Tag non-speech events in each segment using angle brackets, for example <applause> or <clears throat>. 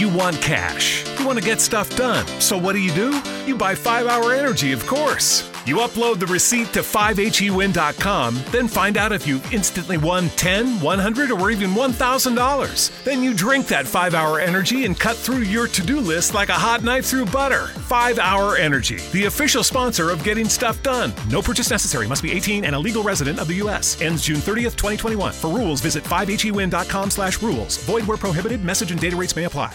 You want cash. You want to get stuff done. So what do you do? You buy 5 Hour Energy, of course. You upload the receipt to 5hewin.com, then find out if you instantly won 10, 100, or even $1,000. Then you drink that 5 Hour Energy and cut through your to do list like a hot knife through butter. 5 Hour Energy, the official sponsor of getting stuff done. No purchase necessary. Must be 18 and a legal resident of the U.S. Ends June 30th, 2021. For rules, visit 5hewin.com slash rules. Void where prohibited. Message and data rates may apply.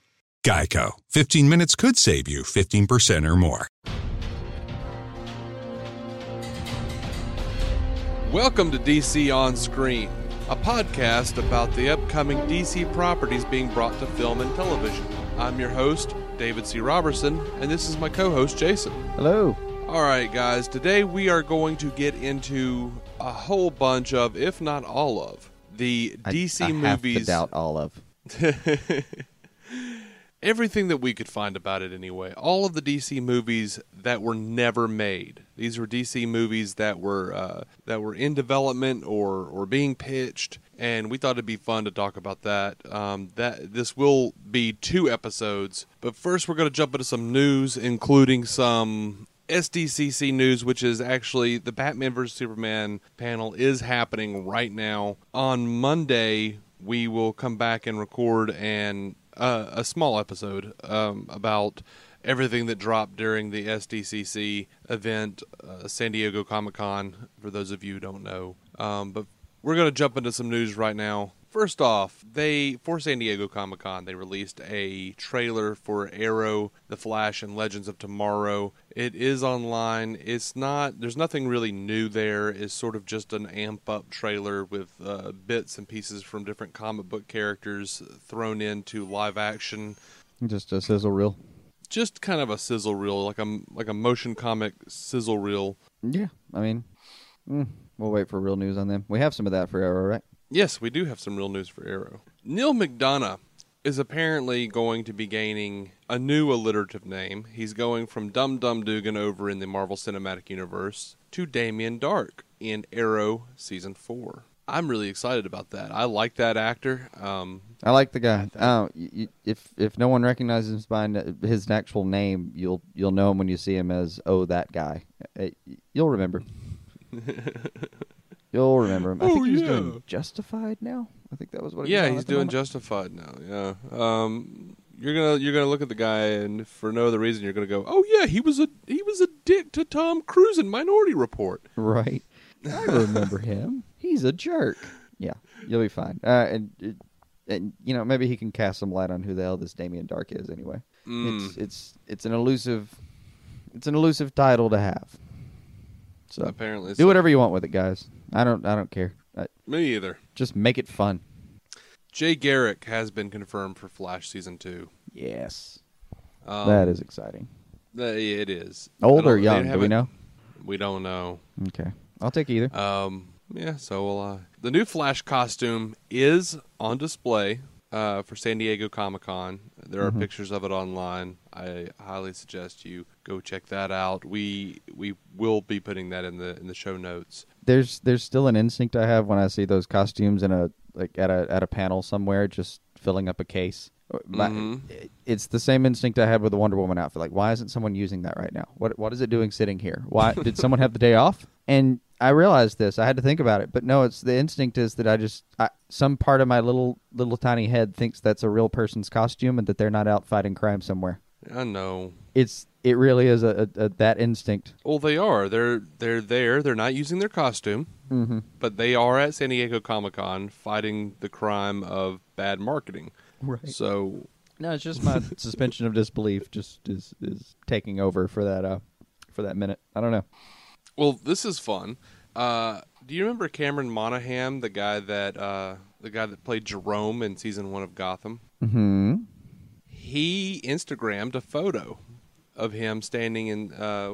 Geico. 15 minutes could save you 15% or more. Welcome to DC On Screen, a podcast about the upcoming DC properties being brought to film and television. I'm your host, David C. Robertson, and this is my co host, Jason. Hello. All right, guys, today we are going to get into a whole bunch of, if not all of, the DC I, I have movies. to doubt all of. <laughs> everything that we could find about it anyway. All of the DC movies that were never made. These were DC movies that were uh, that were in development or or being pitched, and we thought it'd be fun to talk about that. Um, that this will be two episodes, but first we're going to jump into some news, including some. SDCC news, which is actually the Batman vs Superman panel, is happening right now. On Monday, we will come back and record and uh, a small episode um, about everything that dropped during the SDCC event, uh, San Diego Comic Con, for those of you who don't know. Um, but we're going to jump into some news right now. First off, they for San Diego Comic Con they released a trailer for Arrow, The Flash, and Legends of Tomorrow. It is online. It's not. There's nothing really new there. It's sort of just an amp up trailer with uh, bits and pieces from different comic book characters thrown into live action. Just a sizzle reel. Just kind of a sizzle reel, like a like a motion comic sizzle reel. Yeah, I mean, mm, we'll wait for real news on them. We have some of that for Arrow, right? Yes, we do have some real news for Arrow. Neal McDonough is apparently going to be gaining a new alliterative name. He's going from Dum Dum Dugan over in the Marvel Cinematic Universe to Damien Darhk in Arrow Season 4. I'm really excited about that. I like that actor. Um, I like the guy. Y if if no one recognizes him by n- his actual name, you'll you'll know him when you see him as oh that guy. Uh, You'll remember. <laughs> You'll remember him. I Oh, think he's yeah. doing Justified now. I think that was what. he was yeah, he's doing moment. Justified now. Yeah. Um, you're gonna you're gonna look at the guy and for no other reason you're gonna go, oh yeah, he was a he was a dick to Tom Cruise in Minority Report. Right. I remember <laughs> him. He's a jerk. Yeah, you'll be fine. Uh, and and you know maybe he can cast some light on who the hell this Damien Darhk is. Anyway, Mm. it's it's it's an elusive, it's an elusive title to have. So Apparently, do whatever you want with it, guys. I don't I don't care. Uh, Me either. just make it fun. Jay Garrick has been confirmed for Flash season two. Yes, Um, that is exciting. that- it is Old or young? Do we know? We don't know. Okay, I'll take either. Um, yeah, so we'll, uh, the new Flash costume is on display uh, for San Diego Comic Con. There are Mhm. pictures of it online. I highly suggest you go check that out. We we will be putting that in the in the show notes. there's there's still an instinct I have when I see those costumes in a like at a at a panel somewhere just filling up a case. My- Mhm. It's the same instinct I had with the Wonder Woman outfit. Like, why isn't someone using that right now? What what is it doing sitting here? Why <laughs> did someone have the day off? And I realized this. I had to think about it, but no, it's the instinct is that I just I, some part of my little little tiny head thinks that's a real person's costume and that they're not out fighting crime somewhere. I know. It's it really is a, a, a that instinct. Well, they are. They're they're there. They're not using their costume, Mm-hmm. but they are at San Diego Comic Con fighting the crime of bad marketing. Right. So No, it's just my <laughs> suspension of disbelief just is is taking over for that uh for that minute. I don't know. Well, this is fun. Uh, do you remember Cameron Monaghan, the guy that uh, the guy that played Jerome in season one of Gotham? Hmm. He Instagrammed a photo of him standing in uh,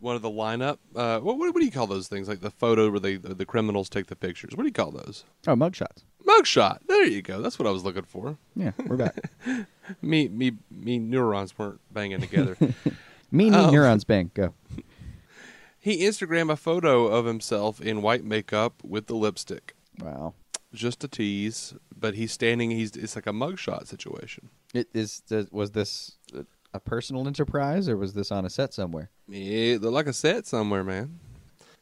one of the lineup. Uh, what, what, what do you call those things? Like the photo where they the, the criminals take the pictures. What do you call those? Oh, mugshots. Mugshot. There you go. That's what I was looking for. Yeah, we're back. <laughs> Me, me, me. Neurons weren't banging together. <laughs> Me and Oh. neurons bang. Go. <laughs> he Instagram a photo of himself in white makeup with the lipstick, Wow. Just a tease. But he's standing. He's it's like a mugshot situation. It is. does- Was this a- personal enterprise, or was this on a set somewhere? Looked like a set somewhere, man.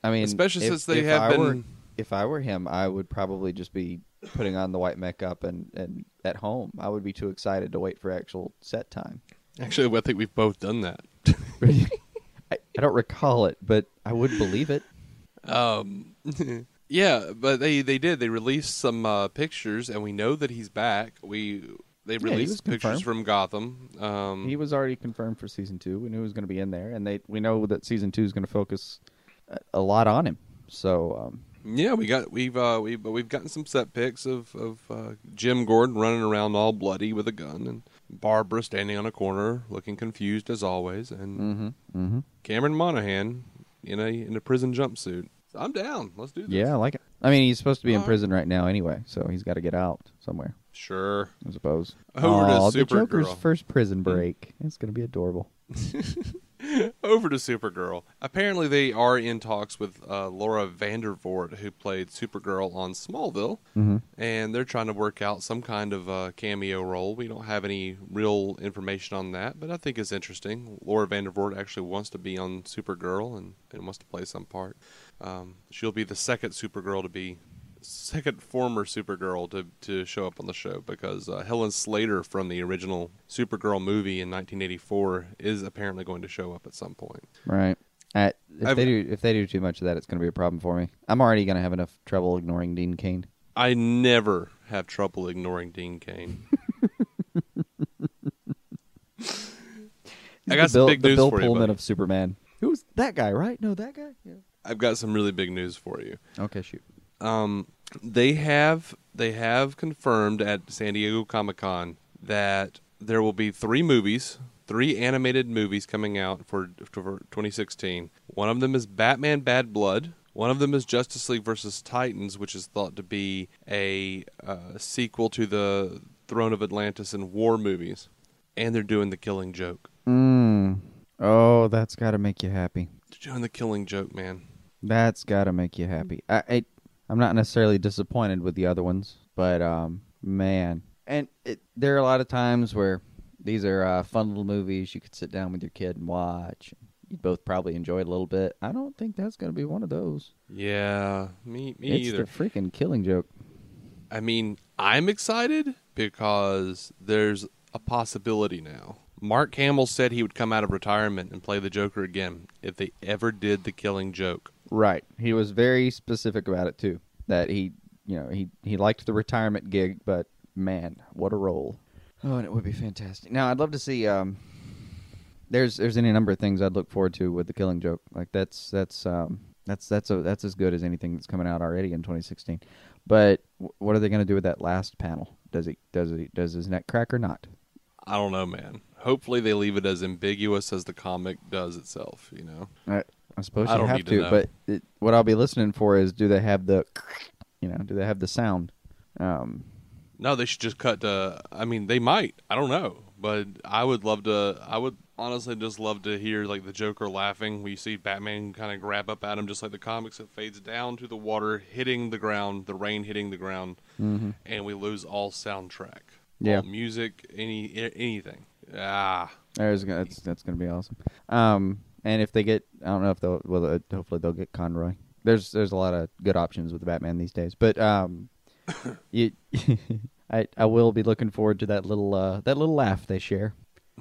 I mean, Especially if- since they have I were- been- if I were him, I would probably just be putting on the white makeup and and at home. I would be too excited to wait for actual set time. Actually, I think we've both done that. <laughs> I, I don't recall it, but I would believe it. <laughs> Um, <laughs> yeah, but they they did. They released some uh, pictures, and we know that he's back. We they he released pictures confirmed. from Gotham. Um, He was already confirmed for season two. We knew he was going to be in there, and they we know that season two is going to focus a, a lot on him. So um, yeah, we got we've uh, we've we've gotten some set pics of of uh, Jim Gordon running around all bloody with a gun, and Barbara standing on a corner looking confused as always, and mm-hmm, mm-hmm. Cameron Monaghan in a in a prison jumpsuit. I'm down. Let's do this. yeah, I like it. I mean, he's supposed to be in prison right now anyway, so he's got to get out somewhere. sure. I suppose. Over to Aw, the Joker's first prison break. It's going to be adorable. <laughs> Over to Supergirl. Apparently, they are in talks with uh, Laura Vandervoort, who played Supergirl on Smallville, Mm-hmm. and they're trying to work out some kind of uh, cameo role. We don't have any real information on that, but I think it's interesting. Laura Vandervoort actually wants to be on Supergirl and, and wants to play some part. Um, she'll be the second Supergirl to be second former Supergirl to to show up on the show because uh, Helen Slater from the original Supergirl movie in 1984 is apparently going to show up at some point. Right. Uh, if I've- they do, if they do too much of that, it's going to be a problem for me. I'm already going to have enough trouble ignoring Dean Cain. I never have trouble ignoring Dean Cain. <laughs> I got the some Bill, big the news Bill for you. Pullman buddy. of Superman. Who's that guy? Right? No, that guy. Yeah. I've got some really big news for you. Okay, shoot. Um, they have they have confirmed at San Diego Comic Con that there will be three movies, three animated movies coming out for for 2016. One of them is Batman: Bad Blood. One of them is Justice League versus Titans, which is thought to be a uh, sequel to the Throne of Atlantis and War movies. And they're doing the Killing Joke. Mm. Oh, that's got to make you happy. They're doing the Killing Joke, man. That's got to make you happy. I, I I'm not necessarily disappointed with the other ones, but um, man, and it, there are a lot of times where these are uh, fun little movies you could sit down with your kid and watch. You'd both probably enjoy it a little bit. I don't think that's going to be one of those. Yeah, me me it's either. the freaking killing joke. I mean, I'm excited because there's a possibility now. Mark Hamill said he would come out of retirement and play the Joker again if they ever did the Killing Joke. Right. He was very specific about it too. That he, you know, he he liked the retirement gig, but man, what a role! Oh, and it would be fantastic. Now, I'd love to see. Um, there's there's any number of things I'd look forward to with the Killing Joke. Like that's that's um that's that's a that's as good as anything that's coming out already in 2016. But w- what are they going to do with that last panel? Does he does he does his neck crack or not? I don't know, man. Hopefully they leave it as ambiguous as the comic does itself, you know. I, I suppose I you have to, to but it, what I'll be listening for is do they have the, you know, do they have the sound? Um, No, they should just cut to I mean, they might. I don't know, but I would love to I would honestly just love to hear like the Joker laughing. We see Batman kind of grab up at him just like the comics it fades down to the water hitting the ground, the rain hitting the ground. mhm. and we lose all soundtrack. Yeah. All music, any anything. Ah, There's that's that's gonna be awesome. Um, and if they get, I don't know if they'll, well, uh, hopefully they'll get Conroy. There's there's a lot of good options with the Batman these days, but um, <coughs> you, <laughs> I I will be looking forward to that little uh that little laugh they share.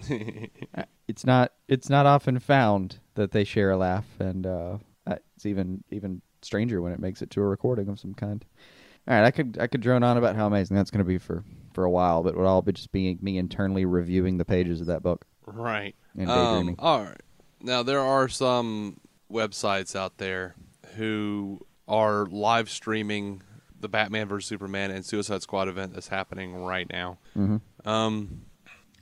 <laughs> Uh, it's not it's not often found that they share a laugh, and uh, uh, it's even even stranger when it makes it to a recording of some kind. All right, I could I could drone on about how amazing that's going to be for for a while, but it would all be just being me internally reviewing the pages of that book. right. And daydreaming. Um, all right. Now there are some websites out there who are live streaming the Batman vs Superman and Suicide Squad event that's happening right now. hmm Um,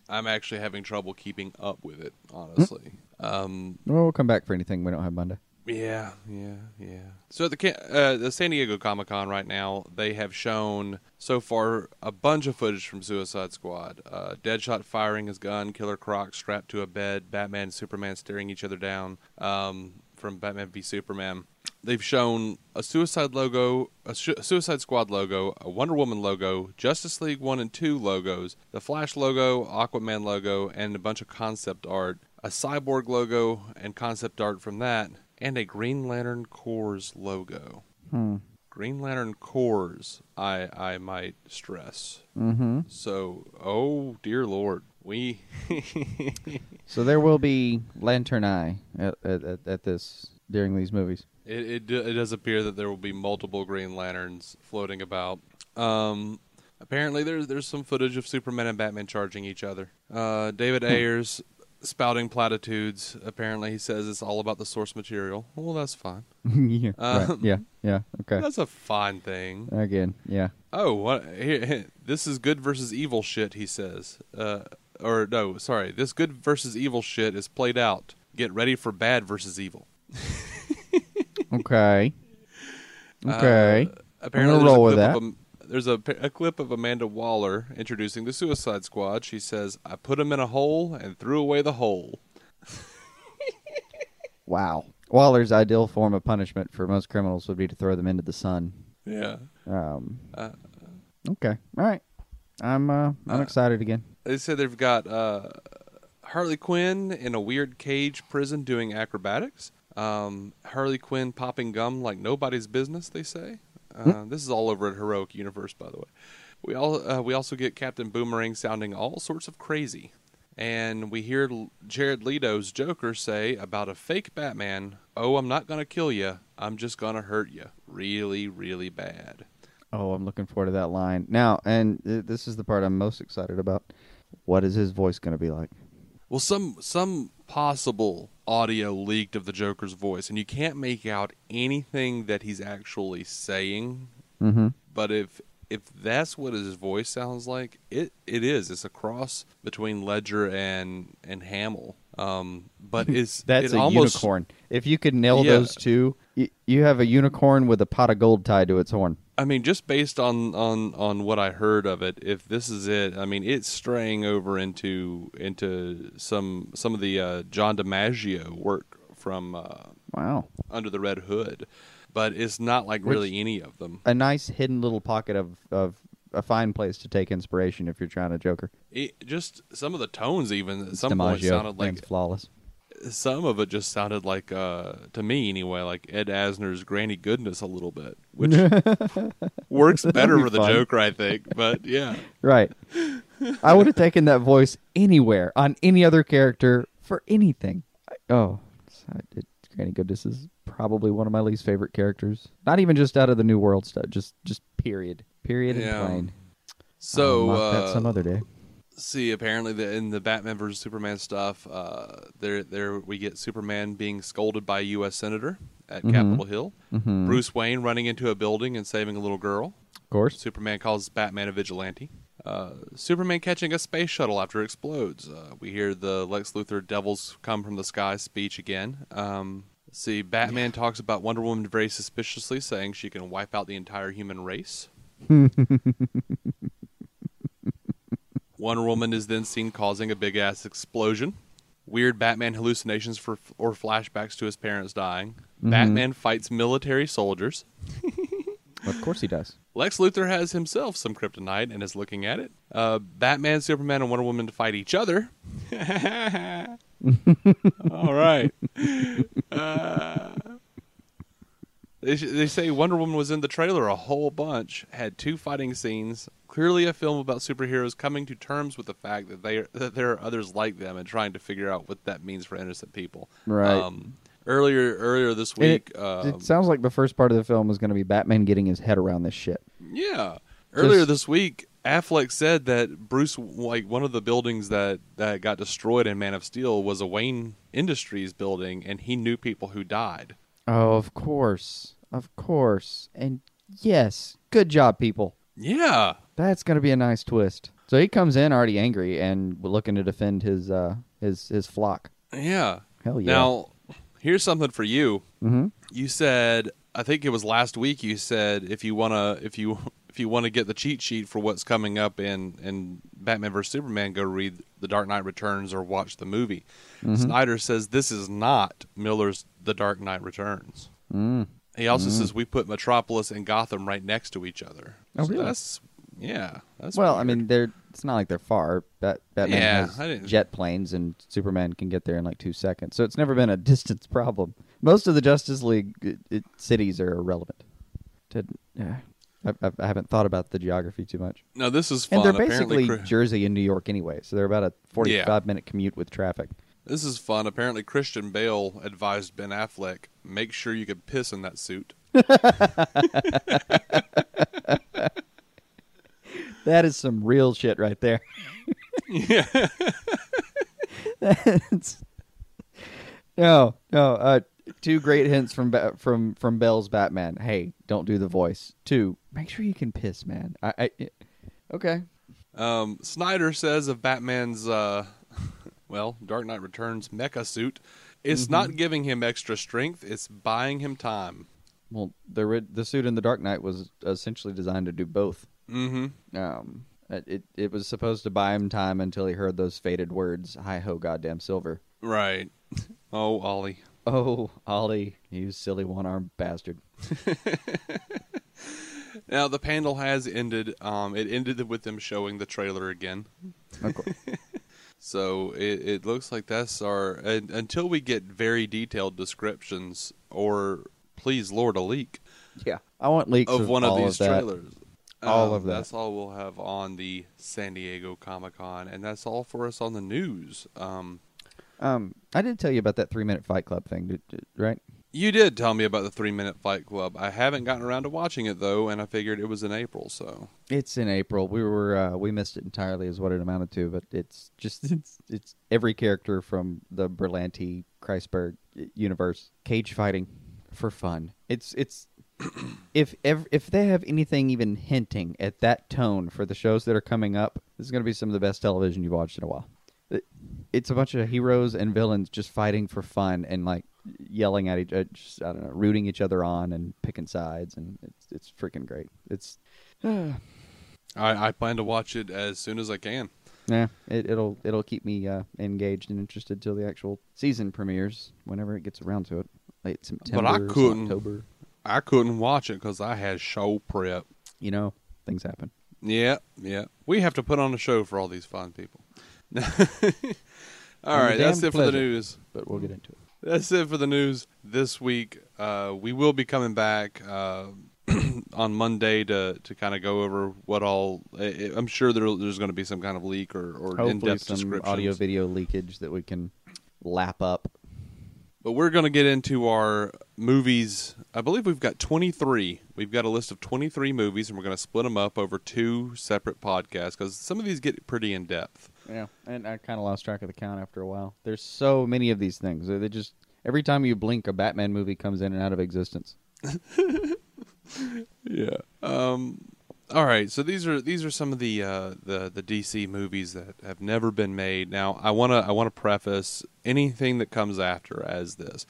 I'm actually having trouble keeping up with it, honestly. Um, Well, we'll come back for anything we don't have Monday. Yeah, yeah, yeah. So at the uh, the San Diego Comic Con right now, they have shown so far a bunch of footage from Suicide Squad. Uh, Deadshot firing his gun, Killer Croc strapped to a bed, Batman and Superman staring each other down um, from Batman v Superman. They've shown a Suicide logo, a, Su- a Suicide Squad logo, a Wonder Woman logo, Justice League 1 and 2 logos, the Flash logo, Aquaman logo, and a bunch of concept art, a Cyborg logo and concept art from that, and a Green Lantern Corps logo. Hmm. Green Lantern Corps, I I might stress. Mm-hmm. So, oh dear Lord, we <laughs> So there will be Lantern Eye at, at, at, this during these movies. It, it it does appear that there will be multiple Green Lanterns floating about. Um, apparently, there's there's some footage of Superman and Batman charging each other. Uh, David Ayers spouting platitudes. Apparently, he says it's all about the source material. Well, that's fine. <laughs> yeah. right. Um, Yeah. Yeah. Okay. That's a fine thing. Again. Yeah. Oh, what? Here, this is good versus evil shit. He says. Uh, or no, sorry. This good versus evil shit is played out. Get ready for bad versus evil. Okay. <laughs> Okay. Uh, apparently, roll with that. A, there's a, a clip of Amanda Waller introducing the Suicide Squad. She says, "I put him in a hole and threw away the hole." <laughs> Wow. Waller's ideal form of punishment for most criminals would be to throw them into the sun. Yeah. Um, Uh, okay. All right. I'm uh, I'm Uh, excited again. They said they've got uh, Harley Quinn in a weird cage prison doing acrobatics. Um, Harley Quinn popping gum like nobody's business. They say. Uh, This is all over at Heroic Universe, by the way. We all uh, we also get Captain Boomerang sounding all sorts of crazy, and we hear L- Jared Leto's Joker say about a fake Batman. Oh, I'm not gonna kill you. I'm just gonna hurt you really, really bad. Oh, I'm looking forward to that line. Now, and uh, this is the part I'm most excited about. What is his voice going to be like? Well, some some possible audio leaked of the Joker's voice, and you can't make out anything that he's actually saying. Mm-hmm. But if if that's what his voice sounds like, it it is. It's a cross between Ledger and and Hamill. Um, but <laughs> it's That's it a almost, unicorn. If you could nail Yeah. those two, you have a unicorn with a pot of gold tied to its horn. I mean, just based on, on, on what I heard of it, if this is it, I mean, it's straying over into into some some of the uh, John DiMaggio work from uh, Wow. Under the Red Hood, but it's not like Which- really any of them. A nice hidden little pocket of, of a fine place to take inspiration if you're trying to Joker. It, just some of the tones, even at some DiMaggio, point, sounded like flawless. Some of it just sounded like uh, to me anyway, like Ed Asner's Granny Goodness a little bit, which <laughs> works better be for the fun. Joker, I think. But yeah. Right. I would have taken that voice anywhere on any other character for anything. Oh, it, Granny Goodness is probably one of my least favorite characters. Not even just out of the New World stuff. Just, just period, period, and Yeah. plain. So I'll that uh, some other day. See apparently the, in the batman versus superman stuff uh, there there we get superman being scolded by a u.s senator at Mhm. capitol hill. Mhm. bruce wayne running into a building and saving a little girl. Of course. superman calls batman a vigilante. Uh, superman catching a space shuttle after it explodes. Uh, we hear the lex luthor devils come from the sky speech again. Um, see batman talks about wonder woman very suspiciously saying she can wipe out the entire human race <laughs> Wonder Woman is then seen causing a big ass explosion. Weird Batman hallucinations for or flashbacks to his parents dying. Batman fights military soldiers. <laughs> Of course he does. Lex Luthor has himself some kryptonite and is looking at it. Uh, Batman, Superman, and Wonder Woman to fight each other. <laughs> <laughs> All right. Uh, they, they say Wonder Woman was in the trailer a whole bunch, had two fighting scenes. Clearly, a film about superheroes coming to terms with the fact that they are, that there are others like them and trying to figure out what that means for innocent people. Right. Um, earlier earlier this week, it, um, it sounds like the first part of the film is going to be Batman getting his head around this shit. Yeah. Earlier Just- this week, Affleck said that Bruce, like one of the buildings that that got destroyed in Man of Steel, was a Wayne Industries building, and he knew people who died. Oh, of course. Of course. And yes, good job, people. Yeah. That's going to be a nice twist. So he comes in already angry and looking to defend his uh, his his flock. Yeah. Hell yeah. Now, here's something for you. Mhm. You said, I think it was last week. You said if you wanna, if you if you want to get the cheat sheet for what's coming up in in Batman vs Superman, go read The Dark Knight Returns or watch the movie. Mm-hmm. Snyder says this is not Miller's The Dark Knight Returns. Mm. He also says we put Metropolis and Gotham right next to each other. Oh, So really? That's yeah. That's Well, I mean, they're it's not like they're far. Bat, Batman Yeah, has jet planes, and Superman can get there in like two seconds. So it's never been a <laughs> distance problem. Most of the Justice League it, it, cities are irrelevant. To, yeah, I, I, I haven't thought about the geography too much. no, this is fun. And they're Apparently, basically Chri- Jersey and New York anyway, so they're about a forty-five minute commute with traffic. This is fun. Apparently, Christian Bale advised Ben Affleck, make sure you can piss in that suit. <laughs> That is some real shit right there. Yeah. <laughs> <laughs> That's- no, no. Uh, two great hints from from from Bale's Batman. Hey, don't do the voice. Two, make sure you can piss, man. I, I okay. Um, Snyder says of Batman's, uh, <laughs> well, Dark Knight Returns mecha suit, it's Mm-hmm. not giving him extra strength, it's buying him time. Well, the the suit in the Dark Knight was essentially designed to do both. Mm-hmm. Um, it it, it was supposed to buy him time until he heard those faded words, "Hi ho, goddamn silver." Right. <laughs> Oh, Ollie. Oh, Ollie, you silly one-armed bastard. <laughs> Now, the panel has ended. Um, it ended with them showing the trailer again. Of course. <laughs> So it, it looks like that's our and, until we get very detailed descriptions or please Lord a leak yeah, I want leaks of one of these that. trailers. All Um, of that. That's all we'll have on the San Diego Comic Con, and that's all for us on the news. Um, Um, I did tell you about that three-minute Fight Club thing, right? you did tell me about the Three Minute Fight Club. I haven't gotten around to watching it though, and I figured it was in April. So It's in April. We were uh, we missed it entirely, is what it amounted to. But it's just <laughs> it's it's every character from the Berlanti Kreisberg universe cage fighting for fun. It's it's <clears throat> if ev- if they have anything even hinting at that tone for the shows that are coming up, this is going to be some of the best television you've watched in a while. It- It's a bunch of heroes and villains just fighting for fun and like yelling at each, uh, just, I don't know, rooting each other on and picking sides, and it's it's freaking great. It's <sighs> I, I plan to watch it as soon as I can. Yeah, it, it'll it'll keep me uh, engaged and interested till the actual season premieres whenever it gets around to it, late September. But I couldn't. October. I couldn't watch it because I had show prep. You know, things happen. Yeah, yeah. We have to put on a show for all these fine people. All right, that's it for the news. But we'll get into it. That's it for the news this week. Uh, we will be coming back uh, <clears throat> on Monday to, to kind of go over what all. I- I'm sure there, there's going to be some kind of leak or, or in-depth description. audio video leakage that we can lap up. But we're going to get into our movies. I believe we've got 23. We've got a list of 23 movies, and we're going to split them up over two separate podcasts because some of these get pretty in depth. Yeah, and I kind of lost track of the count after a while. There's so many of these things. They just every time you blink, a Batman movie comes in and out of existence. <laughs> Yeah. Um. All right. So these are these are some of the uh, the the DC movies that have never been made. Now I wanna I wanna preface anything that comes after as this.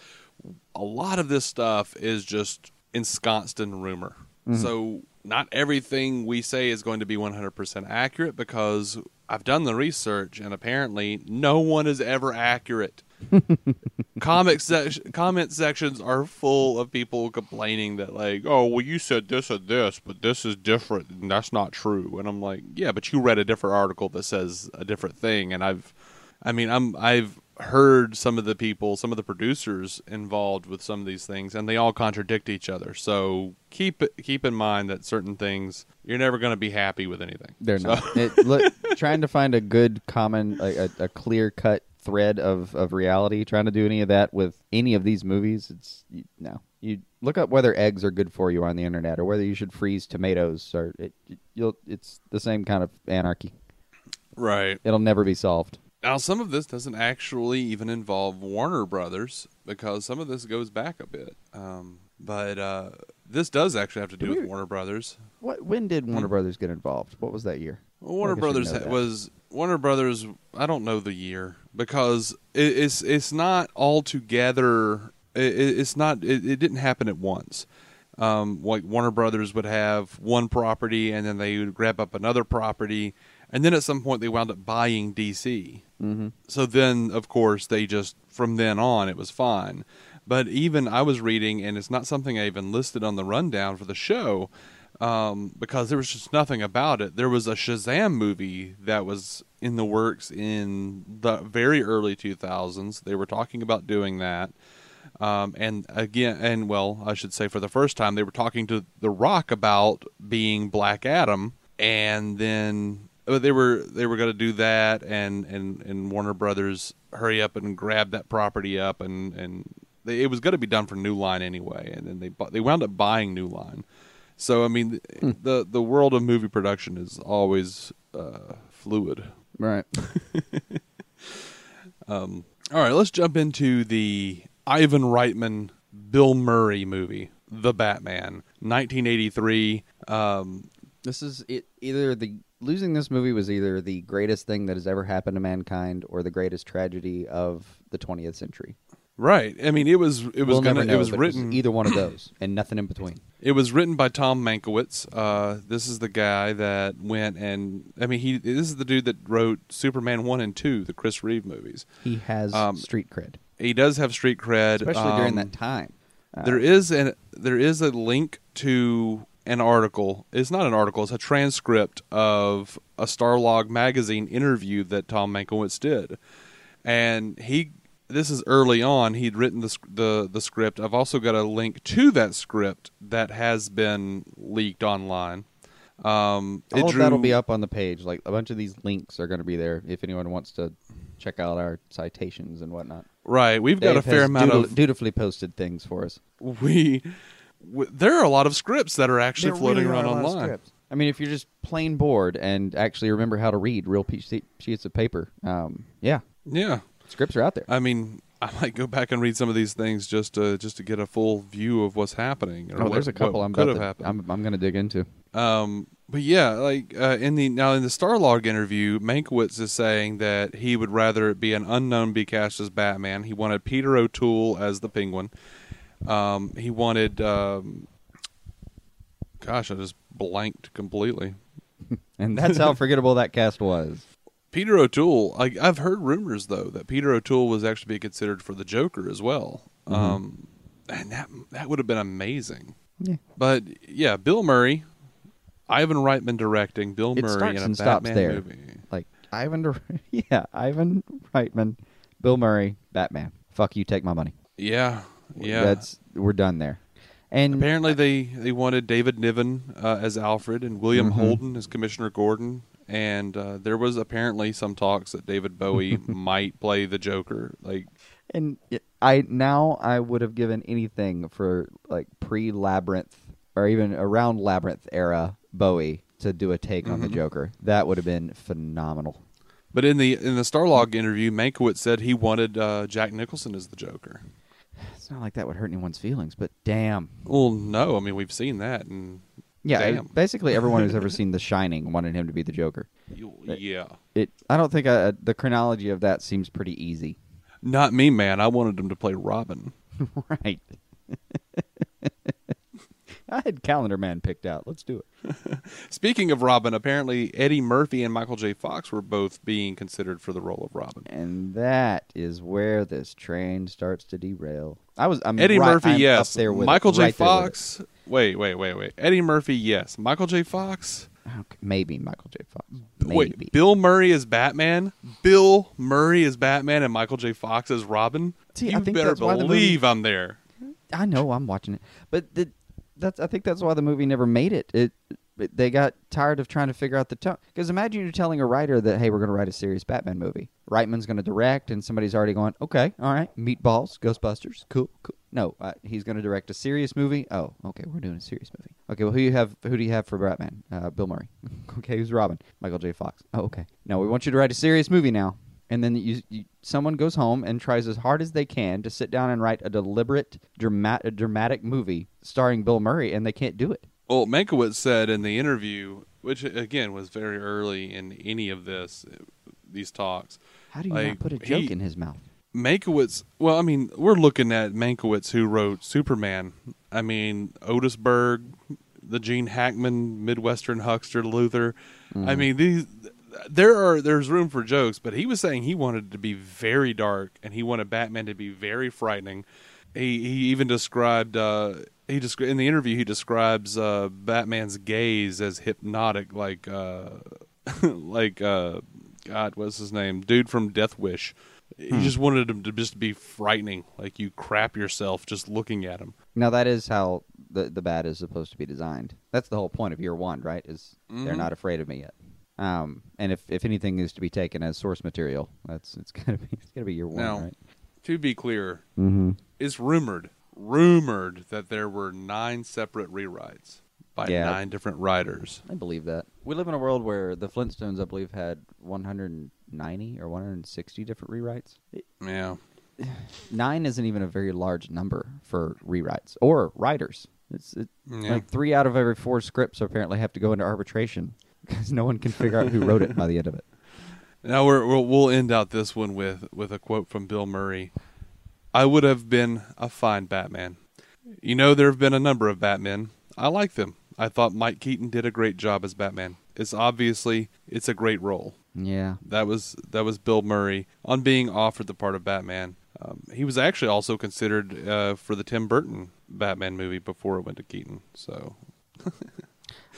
A lot of this stuff is just ensconced in rumor. So not everything we say is going to be 100% accurate because I've done the research and apparently no one is ever accurate. <laughs> Comic sec- comment sections are full of people complaining that like, oh, well, you said this or this, but this is different, and that's not true. And I'm like, yeah, but you read a different article that says a different thing, and I've, I mean, I'm I've heard some of the people, some of the producers involved with some of these things, and they all contradict each other. So keep keep in mind that certain things you're never going to be happy with anything. They're So- not. It, look, trying to find a good common, a, a, a clear cut thread of, of reality. Trying to do any of that with any of these movies, it's you, no. You look up whether eggs are good for you on the internet, or whether you should freeze tomatoes, or it, you'll. It's the same kind of anarchy. Right. It'll never be solved. Now, some of this doesn't actually even involve Warner Brothers because some of this goes back a bit. Um, but uh, This does actually have to do with we- Warner Brothers. What? When did Warner Brothers get involved? What was that year? Well, Warner Brothers ha- was Warner Brothers. I don't know the year because it, it's it's not all together. It, it- it's not. It, it didn't happen at once. Um, like Warner Brothers would have one property and then they would grab up another property, and then at some point they wound up buying DC. Mhm. So then, of course, they just from then on it was fine. But even I was reading, and it's not something I even listed on the rundown for the show, um, because there was just nothing about it. There was a Shazam movie that was in the works in the very early 2000s. They were talking about doing that. Um, and again, and well, I should say for the first time, they were talking to The Rock about being Black Adam, and then uh, they were they were going to do that, and, and and Warner Brothers hurry up and grab that property up, and and they, it was going to be done for New Line anyway, and then they they wound up buying New Line. So I mean, the the world of movie production is always uh, fluid. Right. <laughs> Um, all right, let's jump into the Ivan Reitman, Bill Murray movie, The Batman, 1983. Um, This is it. Either the losing this movie was either the greatest thing that has ever happened to mankind, or the greatest tragedy of the 20th century. right. I mean, it was it was we'll gonna know, it was written either one of those, and nothing in between. <clears throat> It was written by Tom Mankiewicz. Uh, this is the guy that went and I mean he this is the dude that wrote Superman one and two, the Chris Reeve movies. He has Um, street cred, He does have street cred, especially during um, that time. Uh, There is an there is a link to an article. It's not an article. It's a transcript of a Starlog magazine interview that Tom Mankiewicz did, and he. This is early on. He'd written the the the script. I've also got a link to that script that has been leaked online. Um, all of that'll be up on the page. Like a bunch of these links are going to be there if anyone wants to check out our citations and whatnot. Right, we've got a fair amount dutiful- of dutifully posted things for us. we. W- There are a lot of scripts that are actually There floating really are around a lot of online. scripts. I mean, if you're just plain bored and actually remember how to read real pe- she- sheets of paper, um, yeah, Yeah, scripts are out there. I mean, <laughs> I might go back and read some of these things just to just to get a full view of what's happening. Or oh, what, there's a couple what I'm could about have to, happened. I'm, I'm going to dig into. Um, but yeah, like uh, in the now in the Starlog interview, Mankiewicz is saying that he would rather it be an unknown be cast as Batman. He wanted Peter O'Toole as the Penguin. Um, he wanted, um, gosh, I just blanked completely. <laughs> And that's how forgettable that cast was. Peter O'Toole. I, I've heard rumors though that Peter O'Toole was actually being considered for the Joker as well. Mm-hmm. Um, and that that would have been amazing. Yeah. But yeah, Bill Murray, Ivan Reitman directing Bill It Murray in a Batman movie. Like Ivan, <laughs> yeah, Ivan Reitman, Bill Murray, Batman. Fuck you, take my money. Yeah, yeah. that's we're done there. And Apparently, they they wanted David Niven uh, as Alfred and William Mhm. Holden as Commissioner Gordon, and uh, there was apparently some talks that David Bowie <laughs> might play the Joker. Like, And I now I would have given anything for like pre Labyrinth or even around Labyrinth era Bowie to do a take on the Joker. That would have been phenomenal. but in the in the Starlog interview, Mankiewicz said he wanted uh, Jack Nicholson as the Joker. It's not like that would hurt anyone's feelings, but damn. Well, no, I mean we've seen that, and Yeah, Damn. basically everyone who's ever <laughs> seen The Shining wanted him to be the Joker. yeah, It I don't think uh the chronology of that seems pretty easy. not me, man. I wanted him to play Robin. <laughs> right. <laughs> <laughs> I had Calendar Man picked out. Let's do it. <laughs> Speaking of Robin, apparently Eddie Murphy and Michael J. Fox were both being considered for the role of Robin. And that is where this train starts to derail. I was I'm Eddie right- Murphy, I'm yes. Up there with Michael it, J. right Fox. Wait, wait, wait, wait. Eddie Murphy, yes. Michael J. Fox. Okay, maybe Michael J. Fox. Wait, Bill Murray is Batman. Bill Murray is Batman, and Michael J. Fox is Robin. See, you I think better that's why the believe I'm there. I know I'm watching it, but the, that's I think that's why the movie never made it. It, it they got tired of trying to figure out the tone. Because imagine you're telling a writer that hey, we're going to write a serious Batman movie. Reitman's going to direct, and somebody's already going, okay, all right, Meatballs, Ghostbusters, cool, cool. No, uh, he's going to direct a serious movie. Oh, okay, we're doing a serious movie. Okay, well, who you have? Who do you have for Batman? Uh, Bill Murray. <laughs> okay, who's Robin? Michael J. Fox. Oh, okay. No, we want you to write a serious movie now. And then you, you someone goes home and tries as hard as they can to sit down and write a deliberate dramatic a dramatic movie starring Bill Murray, and they can't do it. Well, Mankiewicz said in the interview, which again was very early in any of this, these talks. How do you Like, not put a joke he- in his mouth? Mankiewicz, well, I mean, we're looking at Mankiewicz who wrote Superman. I mean, Otisburg, the Gene Hackman, Midwestern huckster Luthor. I mm. mean, these there are there's room for jokes, but he was saying he wanted it to be very dark and he wanted Batman to be very frightening. He he even described uh, he descri- in the interview he describes uh, Batman's gaze as hypnotic, like uh, <laughs> like uh, God, what's his name? Dude from Death Wish. He just wanted him to just be frightening, like you crap yourself just looking at him. Now that is how the the bat is supposed to be designed. That's the whole point of year one, right? Is they're Mhm. not afraid of me yet. Um, and if if anything is to be taken as source material, that's it's <laughs> gonna be it's gonna be year one, Now, right? To be clear, Mm-hmm. it's rumored, rumored that there were nine separate rewrites by Yeah. nine different writers. I believe that. We live in a world where the Flintstones, I believe, had 190 or 160 different rewrites. Yeah. <sighs> Nine isn't even a very large number for rewrites or writers. It's it, Yeah. like three out of every four scripts apparently have to go into arbitration because no one can figure out who wrote it by the end of it. <laughs> Now we're, we'll we'll end out this one with with a quote from Bill Murray. I would have been a fine Batman. You know there have been a number of Batmen. I like them. I thought Mike Keaton did a great job as Batman. It's obviously it's a great role. Yeah. That was that was Bill Murray on being offered the part of Batman. Um, he was actually also considered uh, for the Tim Burton Batman movie before it went to Keaton. So <laughs>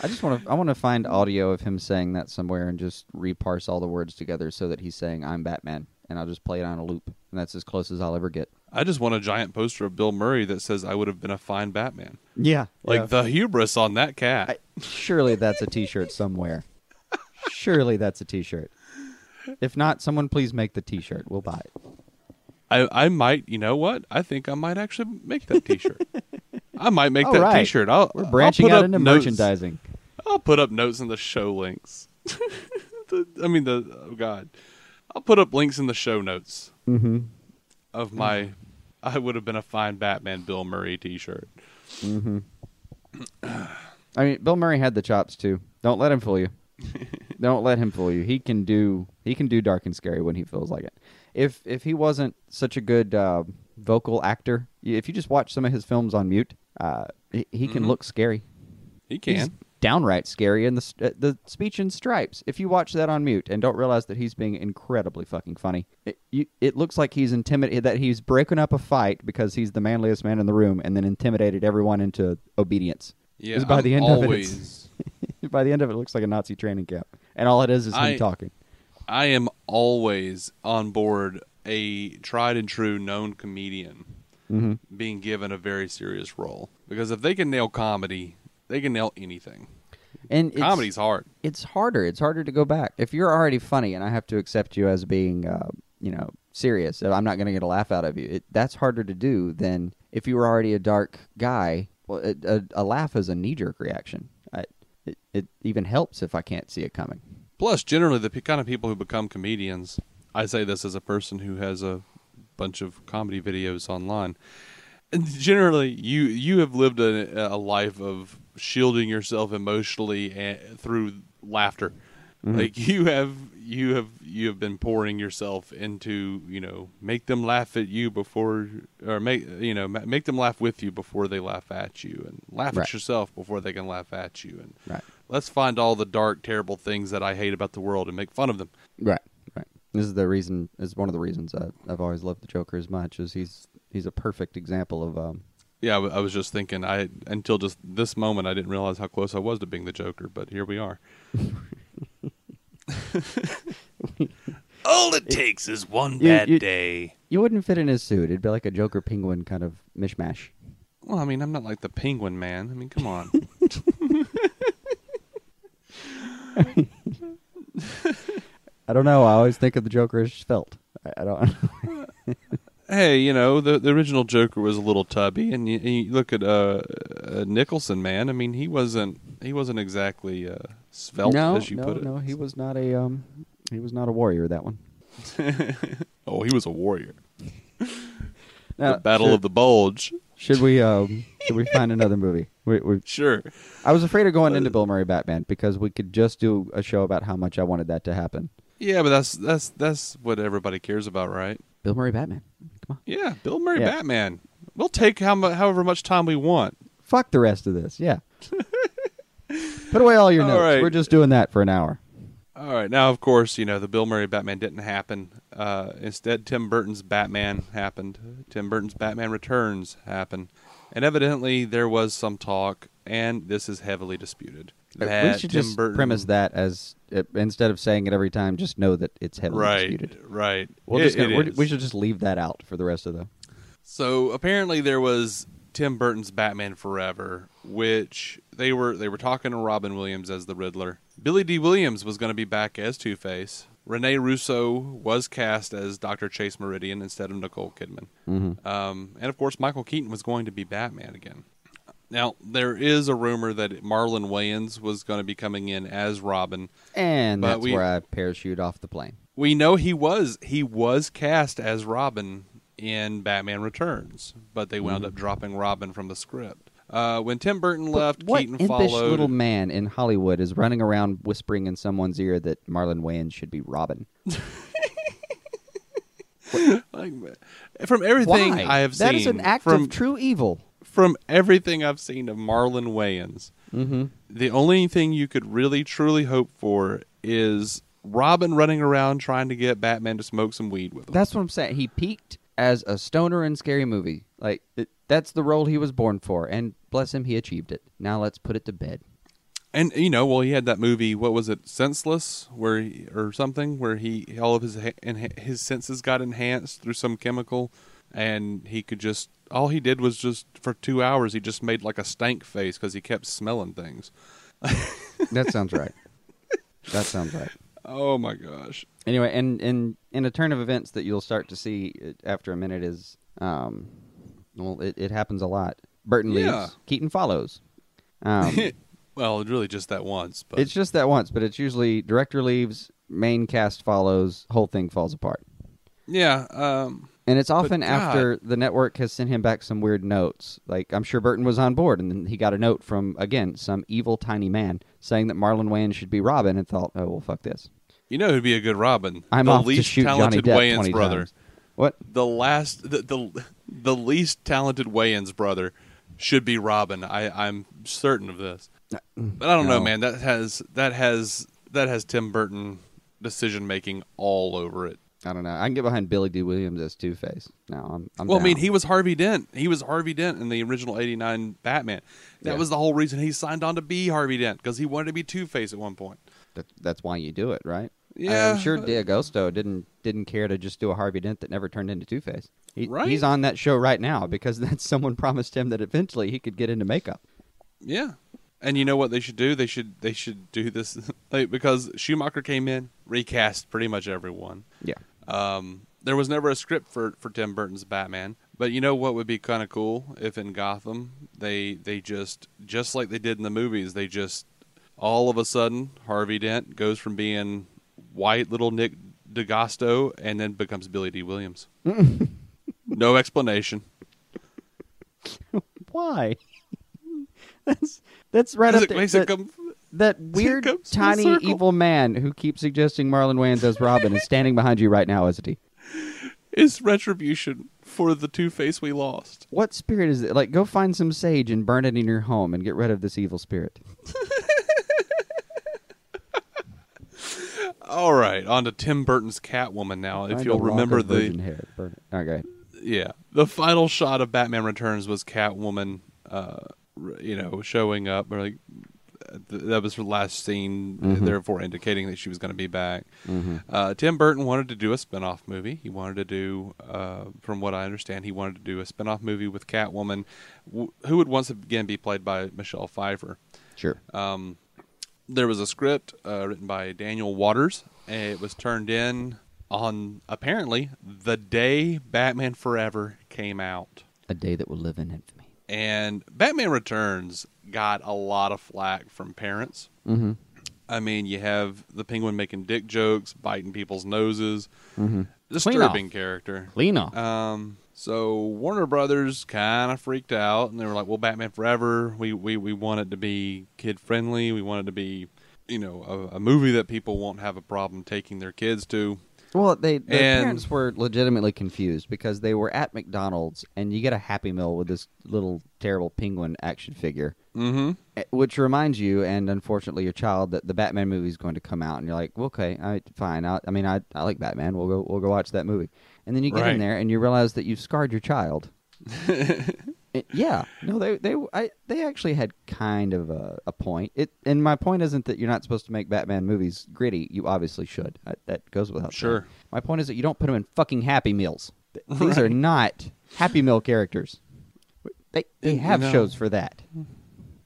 I just want to I want to find audio of him saying that somewhere and just reparse all the words together so that he's saying I'm Batman and I'll just play it on a loop and that's as close as I'll ever get. I just want a giant poster of Bill Murray that says I would have been a fine Batman. Yeah. Like the hubris on that cat. I, surely that's a T-shirt somewhere. surely that's a T-shirt. If not, someone please make the T-shirt. We'll buy it. I, I might, you know what? I think I might actually make that T-shirt. <laughs> I might make All that right. T-shirt. I'll, We're I'll branching out into notes. merchandising. I'll put up notes in the show links. the, I mean, the oh god, I'll put up links in the show notes Mm-hmm. of my. I would have been a fine Batman Bill Murray T-shirt. Mm-hmm. I mean, Bill Murray had the chops too. Don't let him fool you. <laughs> Don't let him fool you. He can do he can do dark and scary when he feels like it. If if he wasn't such a good uh, vocal actor, if you just watch some of his films on mute, uh, he, he can Mhm. look scary. He He's can. Downright scary in the uh, the speech in Stripes. If you watch that on mute and don't realize that he's being incredibly fucking funny, it, you, it looks like he's intimidated that he's breaking up a fight because he's the manliest man in the room and then intimidated everyone into obedience. Yeah. by I'm the end of it, always, <laughs> By the end of it, it looks like a Nazi training camp, and all it is is him talking. I am always on board a tried and true known comedian Mm-hmm. being given a very serious role because if they can nail comedy, they can nail anything. And it's, Comedy's hard. it's harder. It's harder to go back. If you're already funny, and I have to accept you as being, uh, you know, serious, I'm not going to get a laugh out of you. It, that's harder to do than if you were already a dark guy. Well, it, a, a laugh is a knee jerk reaction. I, it, it even helps if I can't see it coming. Plus, generally, the kind of people who become comedians, I say this as a person who has a bunch of comedy videos online. And generally, you you have lived a, a life of shielding yourself emotionally and, through laughter. Like <laughs> you have you have you have been pouring yourself into you know make them laugh at you before or make you know make them laugh with you before they laugh at you and laugh Right. at yourself before they can laugh at you and Right. let's find all the dark, terrible things that I hate about the world and make fun of them. Right. Right. This is the reason. Is one of the reasons I, I've always loved the Joker as much. Is he's he's a perfect example of um, Yeah, I, w- I was just thinking. I until just this moment, I didn't realize how close I was to being the Joker, but here we are. <laughs> all it takes is one You- bad you- day. You wouldn't fit in his suit. It'd be like a Joker penguin kind of mishmash. Well, I mean, I'm not like the Penguin Man. I mean, come on. <laughs> <laughs> I don't know. I always think of the Joker as felt. I, I don't. Hey, you know, the the original Joker was a little tubby, and you, you look at uh, uh, Nicholson, man. I mean, he wasn't he wasn't exactly uh, svelte, no, as you no, put it. no. He was not a um. He was not a warrior. That one. <laughs> Oh, he was a warrior. <laughs> Now, the Battle should, of the Bulge. Should we um should we <laughs> find another movie? We, we, Sure. I was afraid of going into Bill Murray Batman because we could just do a show about how much I wanted that to happen. Yeah, but that's that's that's what everybody cares about, right? Bill Murray Batman. Come on. Yeah, Bill Murray Yeah. Batman. We'll take how mu- however much time we want. Fuck the rest of this. Yeah. <laughs> Put away all your All notes. right. We're just doing that for an hour. All right, now of course you know the Bill Murray Batman didn't happen. Uh, instead, Tim Burton's Batman happened. Tim Burton's Batman Returns happened, and evidently there was some talk, and this is heavily disputed. That we should Tim just Burton, premise that as instead of saying it every time, just know that it's heavily right, disputed. right. We'll It- we're, we should just leave that out for the rest of the. So apparently there was Tim Burton's Batman Forever, which they were they were talking to Robin Williams as the Riddler. Billy Dee Williams was going to be back as Two Face. Rene Russo was cast as Dr. Chase Meridian instead of Nicole Kidman. Um, and of course, Michael Keaton was going to be Batman again. Now there is a rumor that Marlon Wayans was going to be coming in as Robin. And that's we- where I parachute off the plane. We know he was he was cast as Robin in Batman Returns, but they wound up dropping Robin from the script. Uh, when Tim Burton left, what Keaton impish followed. little man in Hollywood is running around whispering in someone's ear that Marlon Wayans should be Robin? <laughs> Like, from everything Why? I have That seen, that is an act from of true evil. From everything I've seen of Marlon Wayans, Mm-hmm. the only thing you could really truly hope for is Robin running around trying to get Batman to smoke some weed with him. That's what I'm saying. He peaked as a stoner in Scary Movie. Like it, that's the role he was born for, and bless him, he achieved it. Now let's put it to bed. And you know, well, he had that movie. What was it, Senseless, where he, or something, where he all of his enha- his senses got enhanced through some chemical, and he could just all he did was just for two hours he just made like a stank face because he kept smelling things. <laughs> That sounds right. that sounds right. Oh my gosh! Anyway, and in in a turn of events that you'll start to see uh, after a minute is, um, well, it, it happens a lot. Burton Yeah. leaves, Keaton follows. Um, <laughs> well, really just that once, but it's just that once, but it's usually director leaves, main cast follows, whole thing falls apart. yeah. Um, And it's often after the network has sent him back some weird notes. Like I'm sure Burton was on board, and then he got a note from again some evil tiny man saying that Marlon Wayans should be Robin, and thought, oh well, fuck this. you know who'd be a good Robin? I'm the off least to shoot Johnny talented Depp Wayans 20 brother. times. What? The last, the, the the least talented Wayans brother should be Robin. I I'm certain of this. But I don't know, man. That has that has that has Tim Burton decision making all over it. I don't know. I can get behind Billy Dee Williams as Two Face. No, I'm. I'm well, I mean, he was Harvey Dent. He was Harvey Dent in the original '89 Batman. That Yeah. was the whole reason he signed on to be Harvey Dent because he wanted to be Two Face at one point. That, that's why you do it, right? Yeah. I'm sure D'Agosto didn't didn't care to just do a Harvey Dent that never turned into Two Face. He, Right. He's on that show right now because <laughs> that someone promised him that eventually he could get into makeup. Yeah. And you know what they should do? They should they should do this <laughs> like, because Schumacher came in, recast pretty much everyone. Yeah. Um, there was never a script for, for Tim Burton's Batman, but you know what would be kind of cool if in Gotham they they just just like they did in the movies, they just all of a sudden Harvey Dent goes from being white little Nick D'Agosto and then becomes Billy Dee Williams. <laughs> no explanation. Why? <laughs> that's that's right up it there. makes it come that weird tiny evil man who keeps suggesting Marlon Wayans as Robin is standing behind you right now, isn't he? is retribution for the two face we lost. What spirit is it? Like, go find some sage and burn it in your home and get rid of this evil spirit. <laughs> All right, on to Tim Burton's Catwoman now. If you'll remember the hair, burn it. All right, yeah, the final shot of Batman Returns was Catwoman, uh, you know, showing up. Or like th- that was her last scene, Mm-hmm. therefore indicating that she was going to be back. Uh, Tim Burton wanted to do a spin-off movie. He wanted to do, uh, from what I understand, he wanted to do a spin-off movie with Catwoman, w- who would once again be played by Michelle Pfeiffer. Sure. Um, there was a script uh, written by Daniel Waters. and It was turned in on apparently the day Batman Forever came out. A day that will live in infamy. And Batman Returns got a lot of flack from parents. Mm-hmm. I mean, you have the penguin making dick jokes, biting people's noses. Mm-hmm. Disturbing character. Lena. Um, so Warner Brothers kind of freaked out, and they were like, "Well, Batman Forever, we we we want it to be kid friendly. We want it to be, you know, a, a movie that people won't have a problem taking their kids to." Well, they the parents were legitimately confused because they were at McDonald's and you get a Happy Meal with this little terrible penguin action figure, Mm-hmm. eh, which reminds you, and unfortunately your child, that the Batman movie is going to come out, and you're like, well, okay, I, fine. I, I mean, I, I like Batman. We'll go we'll go watch that movie, and then you get Right. in there and you realize that you've scarred your child. <laughs> Eh, yeah, no, they they I, they actually had kind of a, a point. It and my point isn't that you're not supposed to make Batman movies gritty. You obviously should. I, that goes without saying. Sure. My point is that you don't put them in fucking Happy Meals. Th- These <laughs> are not Happy Meal characters. They they have shows for that.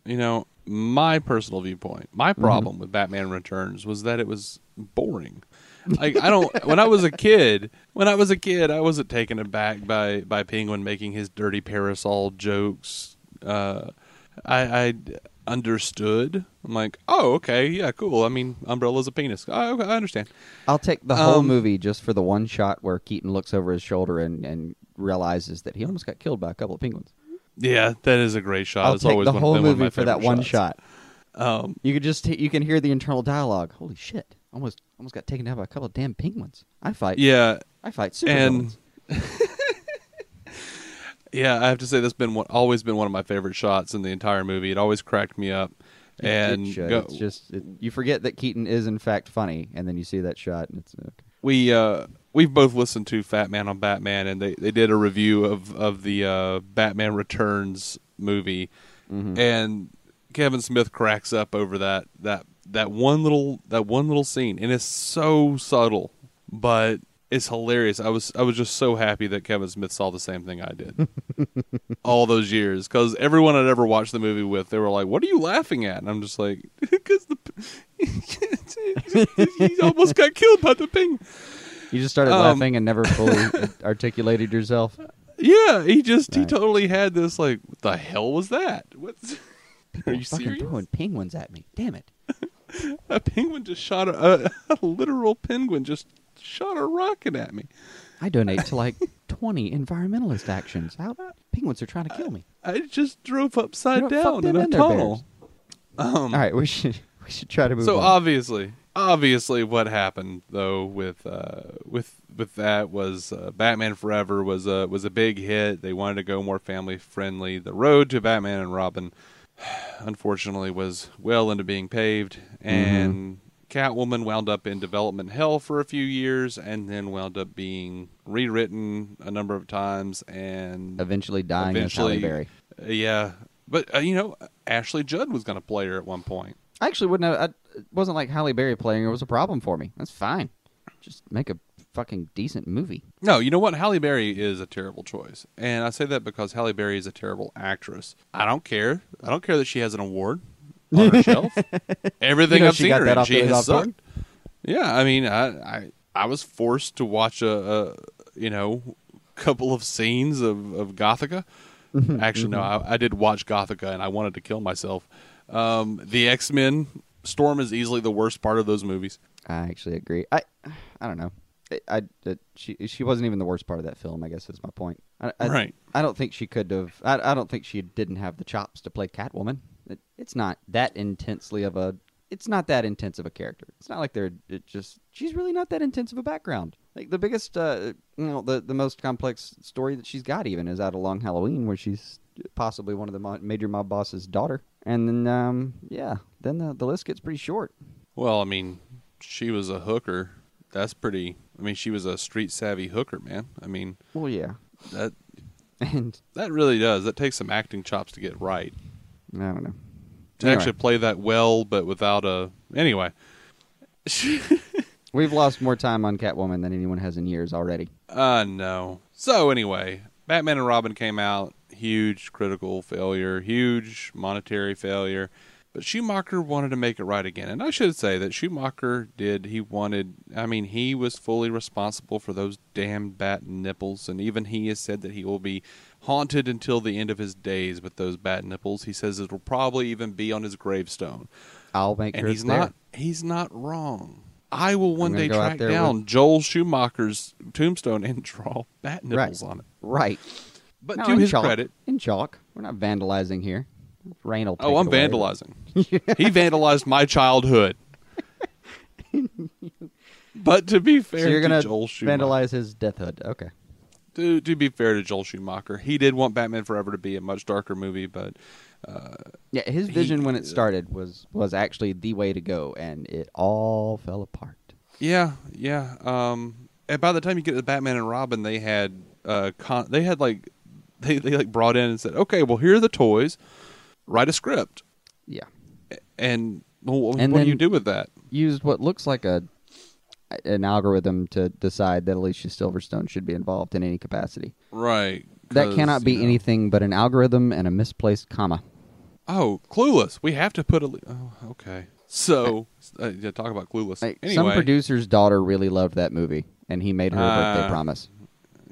You know, my personal viewpoint, my problem with Batman Returns was that it was boring. Like I don't. <laughs> when I was a kid, when I was a kid, I wasn't taken aback by by Penguin making his dirty parasol jokes. Uh, I, I understood. I'm like, oh, okay, yeah, cool. I mean, umbrella's a penis. Okay, I understand. I'll take the whole Um, movie just for the one shot where Keaton looks over his shoulder and, and realizes that he almost got killed by a couple of penguins. Yeah, that is a great shot. I'll it's take always the one, whole of movie for that one shots. shot. Um, You could just t- you can hear the internal dialogue. Holy shit! Almost almost got taken down by a couple of damn penguins. I fight. yeah, I fight super and <laughs> yeah, I have to say that's been one, always been one of my favorite shots in the entire movie. It always cracked me up. And it go- it's just it, you forget that Keaton is in fact funny, and then you see that shot, and it's okay. we uh, we've both listened to Fat Man on Batman, and they, they did a review of of the uh, Batman Returns movie, Mm-hmm. and Kevin Smith cracks up over that that that one little that one little scene, and it's so subtle, but it's hilarious. I was I was just so happy that Kevin Smith saw the same thing I did <laughs> all those years because everyone I'd ever watched the movie with, they were like, "What are you laughing at?" And I'm just like, <laughs> "Because the <laughs> he almost got killed by the penguin." You just started Um, laughing and never fully <laughs> articulated yourself. Yeah, he just he totally had this like, what the hell was that? What's <laughs> are you fucking serious? throwing penguins at me? Damn it! <laughs> A penguin just shot a, a, a literal penguin just shot a rocket at me. I donate to like twenty environmentalist actions. How penguins are trying to kill me? I just drove upside down in a tunnel. Um, All right, we should we should try to move so on. obviously, obviously, what happened though with uh, with with that was uh, Batman Forever was a was a big hit. They wanted to go more family friendly. The road to Batman and Robin, <sighs> unfortunately, was well into being paved, and Catwoman wound up in development hell for a few years, and then wound up being rewritten a number of times, and Eventually dying eventually, as Halle Berry. yeah. But uh, you know, Ashley Judd was going to play her at one point. I actually wouldn't have. I, it wasn't like Halle Berry playing her was a problem for me. That's fine. Just make a fucking decent movie. No, you know what? Halle Berry is a terrible choice, and I say that because Halle Berry is a terrible actress. I don't care. I don't care that she has an award on her <laughs> shelf. Everything You know I've she seen got her that in, she has sucked. Yeah, I mean, I, I I was forced to watch a, a you know couple of scenes of of Gothika. Mm-hmm, actually, no, mm-hmm. I, I did watch Gothika, and I wanted to kill myself. Um, the X Men Storm is easily the worst part of those movies. I actually agree. I I don't know. I, I she she wasn't even the worst part of that film. I guess is my point. I, I, Right. I don't think she could have. I, I don't think she didn't have the chops to play Catwoman. It, it's not that intensely of a. It's not that intense of a character. It's not like they're it just. She's really not that intense of a background. Like the biggest, uh, you know, the the most complex story that she's got even is out of Long Halloween, where she's possibly one of the major mob boss's daughter. And then, um, yeah, then the the list gets pretty short. Well, I mean, she was a hooker. That's pretty. I mean, she was a street savvy hooker, man. I mean, Well, yeah, that <laughs> and that really does. That takes some acting chops to get right. I don't know. To Anyway. actually play that well, but without a. Anyway. <laughs> <laughs> We've lost more time on Catwoman than anyone has in years already. Uh, no. So, anyway, Batman and Robin came out. Huge critical failure, huge monetary failure. But Schumacher wanted to make it right again. And I should say that Schumacher did. He wanted, I mean, he was fully responsible for those damn bat nipples. And even he has said that he will be haunted until the end of his days with those bat nipples. He says it will probably even be on his gravestone. I'll make and sure he's it's there. not he's not wrong. I will one day track down Joel Schumacher's tombstone and draw bat nipples right. on it. Right. But No, to his chalk. credit, in chalk. We're not vandalizing here. Rain will. oh, I'm away. vandalizing. <laughs> he vandalized my childhood. <laughs> but to be fair So you're gonna Joel vandalize his death hood. Okay. to, to be fair to Joel Schumacher, he did want Batman Forever to be a much darker movie, but Yeah, his He- vision when it started was was actually the way to go, and it all fell apart. Yeah, yeah. Um, and by the time you get to Batman and Robin, they had uh, con- they had like they they like brought in and said, okay, well here are the toys, write a script, Yeah, and well, And what do you do with that? used what looks like a an algorithm to decide that Alicia Silverstone should be involved in any capacity. Right. That cannot be you know- anything but an algorithm and a misplaced comma. Oh, clueless. We have to put a. Oh, okay. So uh, yeah, talk about clueless. Like, anyway, Some producer's daughter really loved that movie, and he made her a birthday Ah. promise.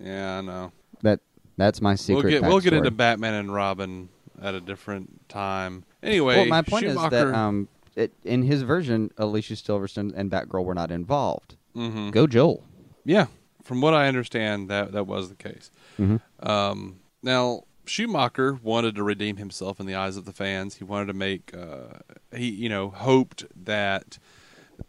yeah, I know. That that's my secret. We'll get we'll get into Batman and Robin at a different time. Anyway, Well, my point Schumacher, is that um, it, in his version, Alicia Silverstone and Batgirl were not involved. mhm. Go Joel. Yeah, from what I understand, that that was the case. Mm-hmm. Um, now Schumacher wanted to redeem himself in the eyes of the fans. He wanted to make uh, he you know hoped that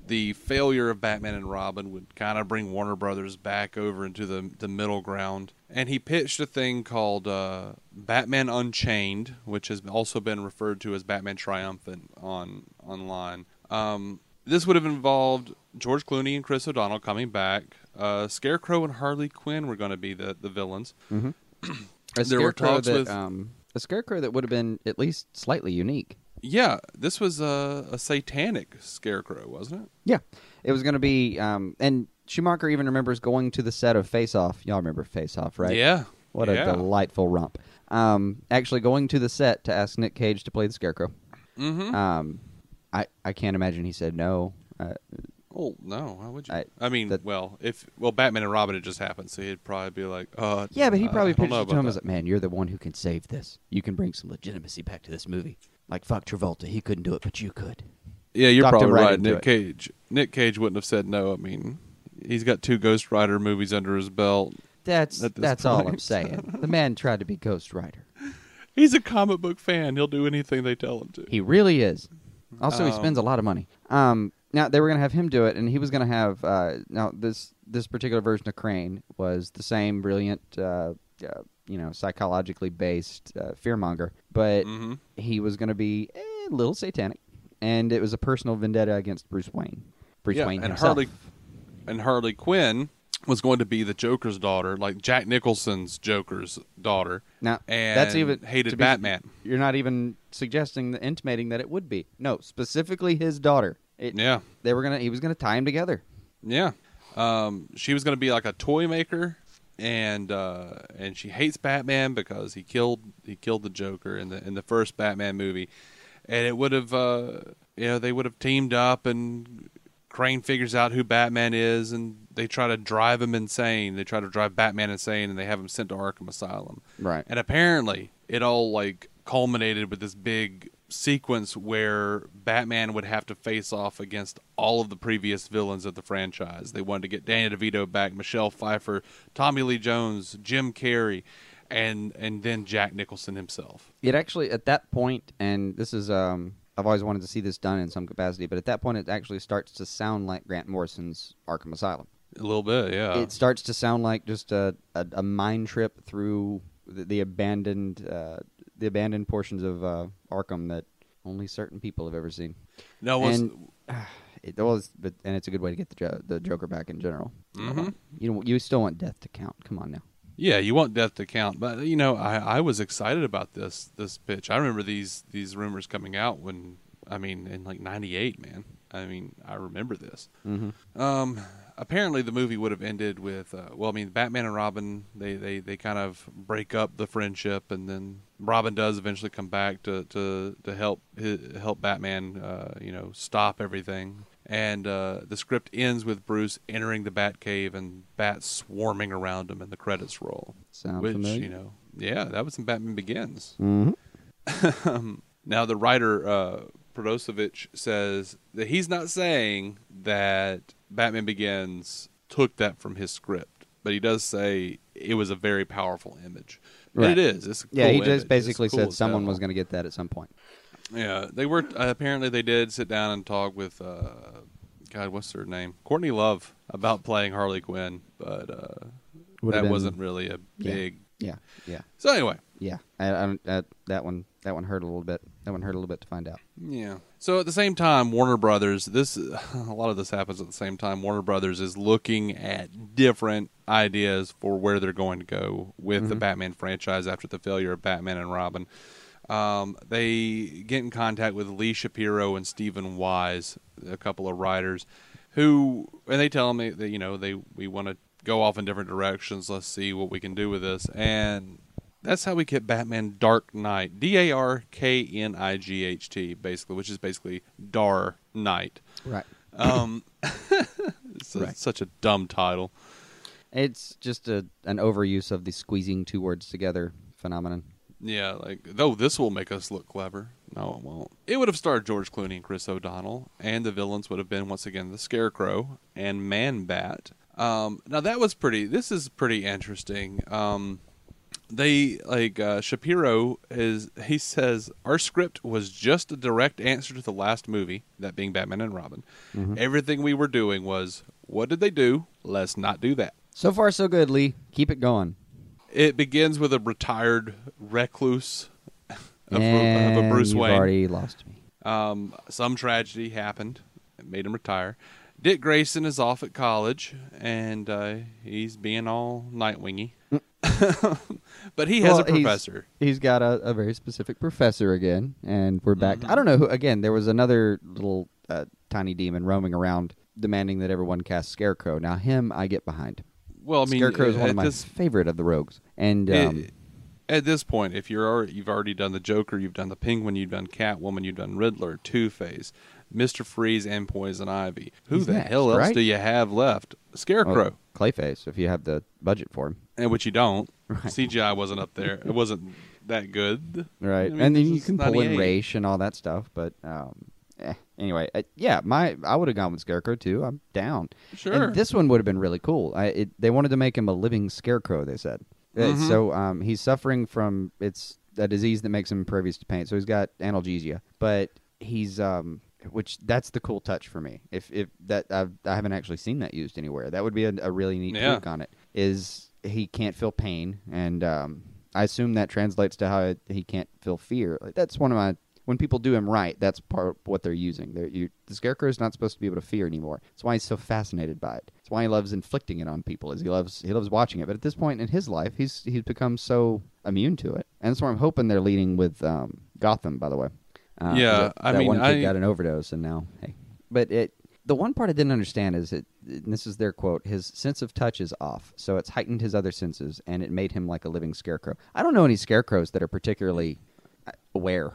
the failure of Batman and Robin would kind of bring Warner Brothers back over into the the middle ground. And he pitched a thing called uh, Batman Unchained, which has also been referred to as Batman Triumphant on online. Um, this would have involved George Clooney and Chris O'Donnell coming back. Uh, Scarecrow and Harley Quinn were going to be the, the villains. <clears throat> A There were talks that, with- um, a scarecrow that would have been at least slightly unique. Yeah, this was a, a satanic scarecrow, wasn't it? Yeah, it was going to be, um, and Schumacher even remembers going to the set of Face Off. Y'all remember Face Off, right? Yeah. What yeah. a delightful romp. Um, actually going to the set to ask Nick Cage to play the Scarecrow. Mm-hmm. Um, I I can't imagine he said no. Uh, Well, no. Why would you? I- I, mean, that- well, if well, Batman and Robin had just happened, so he'd probably be like, "Uh, yeah, but he uh, probably don't pitched to him about as, that. "Man, you're the one who can save this. You can bring some legitimacy back to this movie." Like fuck Travolta, he couldn't do it, but you could. Yeah, you're Talked probably right right. Nick it. Cage. Nick Cage wouldn't have said no. I mean, he's got two Ghost Rider movies under his belt. That's that's all I'm saying. <laughs> the man tried to be Ghost Rider. He's a comic book fan. He'll do anything they tell him to. He really is. Also, he Um, spends a lot of money. Um, now they were going to have him do it, and he was going to have. Uh, now this this particular version of Crane was the same brilliant, uh, uh, you know, psychologically based uh, fearmonger, but hmm he was going to be a little satanic, and it was a personal vendetta against Bruce Wayne. Bruce yeah, Wayne and himself. Harley and Harley Quinn was going to be the Joker's daughter, like Jack Nicholson's Joker's daughter. Now and that's even hated be- Batman. You're not even suggesting, intimating that it would be. No, specifically his daughter. It, Yeah, They were gonna. He was gonna tie him together. yeah. Um, she was going to be like a toy maker, and uh, and she hates Batman because he killed he killed the Joker in the in the first Batman movie, and it would have uh, you know they would have teamed up and Crane figures out who Batman is and they try to drive him insane. They try to drive Batman insane and they have him sent to Arkham Asylum. Right. And apparently, it all like culminated with this big sequence where Batman would have to face off against all of the previous villains of the franchise. They wanted to get Danny DeVito back, Michelle Pfeiffer, Tommy Lee Jones, Jim Carrey, and and then Jack Nicholson himself. It actually at that point, and this is um, I've always wanted to see this done in some capacity, but at that point, it actually starts to sound like Grant Morrison's Arkham Asylum. A little bit, yeah. it starts to sound like just a a, a mind trip through the, the abandoned uh, the abandoned portions of uh, Arkham that only certain people have ever seen. no, it was, and <sighs> it was, but and it's a good way to get the jo- the Joker back in general. Mhm. You know, you still want death to count. Come on now. Yeah, you want death to count, but you know, I, I was excited about this this pitch. I remember these these rumors coming out when I mean in like '98, man. I mean, I remember this. Mm-hmm. Um, apparently, the movie would have ended with uh, well, I mean, Batman and Robin they, they they kind of break up the friendship, and then Robin does eventually come back to to to help help Batman, uh, you know, stop everything. And uh, the script ends with Bruce entering the Batcave and bats swarming around him, and the credits roll. Sound which familiar? you know, yeah, that was in Batman Begins. Mm-hmm. <laughs> Now the writer Protosevich says that he's not saying that Batman Begins took that from his script, but he does say it was a very powerful image. And it is. It's a Yeah, cool he just It's basically cool said someone hell. was going to get that at some point. Yeah, they were uh, apparently they did sit down and talk with uh, God, what's her name, Courtney Love, about playing Harley Quinn, but uh, that been- wasn't really a big. Yeah, yeah, So anyway, yeah. I, I, that that one that one hurt a little bit. That one hurt a little bit to find out. Yeah. So at the same time, Warner Brothers, this <laughs> a lot of this happens at the same time. Warner Brothers is looking at different ideas for where they're going to go with the Batman franchise after the failure of Batman and Robin. Um, they get in contact with Lee Shapiro and Stephen Wise, a couple of writers, who and they tell me that you know they we want to go off in different directions. Let's see what we can do with this, and that's how we get Batman Dark Knight. D A R K N I G H T, basically, which is basically Dar Knight. Right. Um, <laughs> it's a- Right. such a dumb title. It's just a an overuse of the squeezing two words together phenomenon. Yeah, like though this will make us look clever. No, it won't. It would have starred George Clooney and Chris O'Donnell, and the villains would have been once again the Scarecrow and Man Bat. Um, now that was pretty. This is pretty interesting. Um, they like uh, Shapiro is. He says our script was just a direct answer to the last movie, that being Batman and Robin. Everything we were doing was, what did they do? Let's not do that. So far, so good, Lee. Keep it going. It begins with a retired recluse of, of a Bruce Wayne. already lost me. Um, some tragedy happened, it made him retire. Dick Grayson is off at college, and uh, he's being all Nightwingy. <laughs> but he has Well, a he's- professor. He's got a, a very specific professor again, and we're back. Mm-hmm. I don't know who. Again, there was another little uh, tiny demon roaming around, demanding that everyone cast Scarecrow. Now, him, I get behind. Well, I mean, Scarecrow is one of my this, favorite of the rogues, and it- um, at this point, if you're already, you've already done the Joker, you've done the Penguin, you've done Catwoman, you've done Riddler, Two Face, Mister Freeze, and Poison Ivy. Who He's the next, hell else right? do you have left? well, Scarecrow. Clayface, if you have the budget for him, and which you don't. Right. CGI wasn't up there. It wasn't that good. right? I mean, and then you can pull in 98. Ra's and all that stuff, but um, eh. anyway, uh, yeah, my I would have gone with Scarecrow too. I'm down. Sure. And this one would have been really cool. I, it, they wanted to make him a living scarecrow. They said. Uh, Mhm. So um, he's suffering from it's a disease that makes him impervious to pain. So he's got analgesia, but he's um, which that's the cool touch for me. If if that I've, I haven't actually seen that used anywhere. That would be a, a really neat Yeah. take on it. Is he can't feel pain, and um, I assume that translates to how he can't feel fear. Like, that's one of my when people do him right, that's part of what they're using. They're, you, the scarecrow is not supposed to be able to fear anymore. That's why he's so fascinated by it. That's why he loves inflicting it on people. Is he loves he loves watching it. But at this point in his life, he's he's become so immune to it, and that's where I'm hoping they're leading with um, Gotham. By the way, uh, Yeah, that, I that mean, one kid I- got an overdose, and now hey, but it. The one part I didn't understand is it. This is their quote: "His sense of touch is off, so it's heightened his other senses, and it made him like a living scarecrow." I don't know any scarecrows that are particularly uh, aware,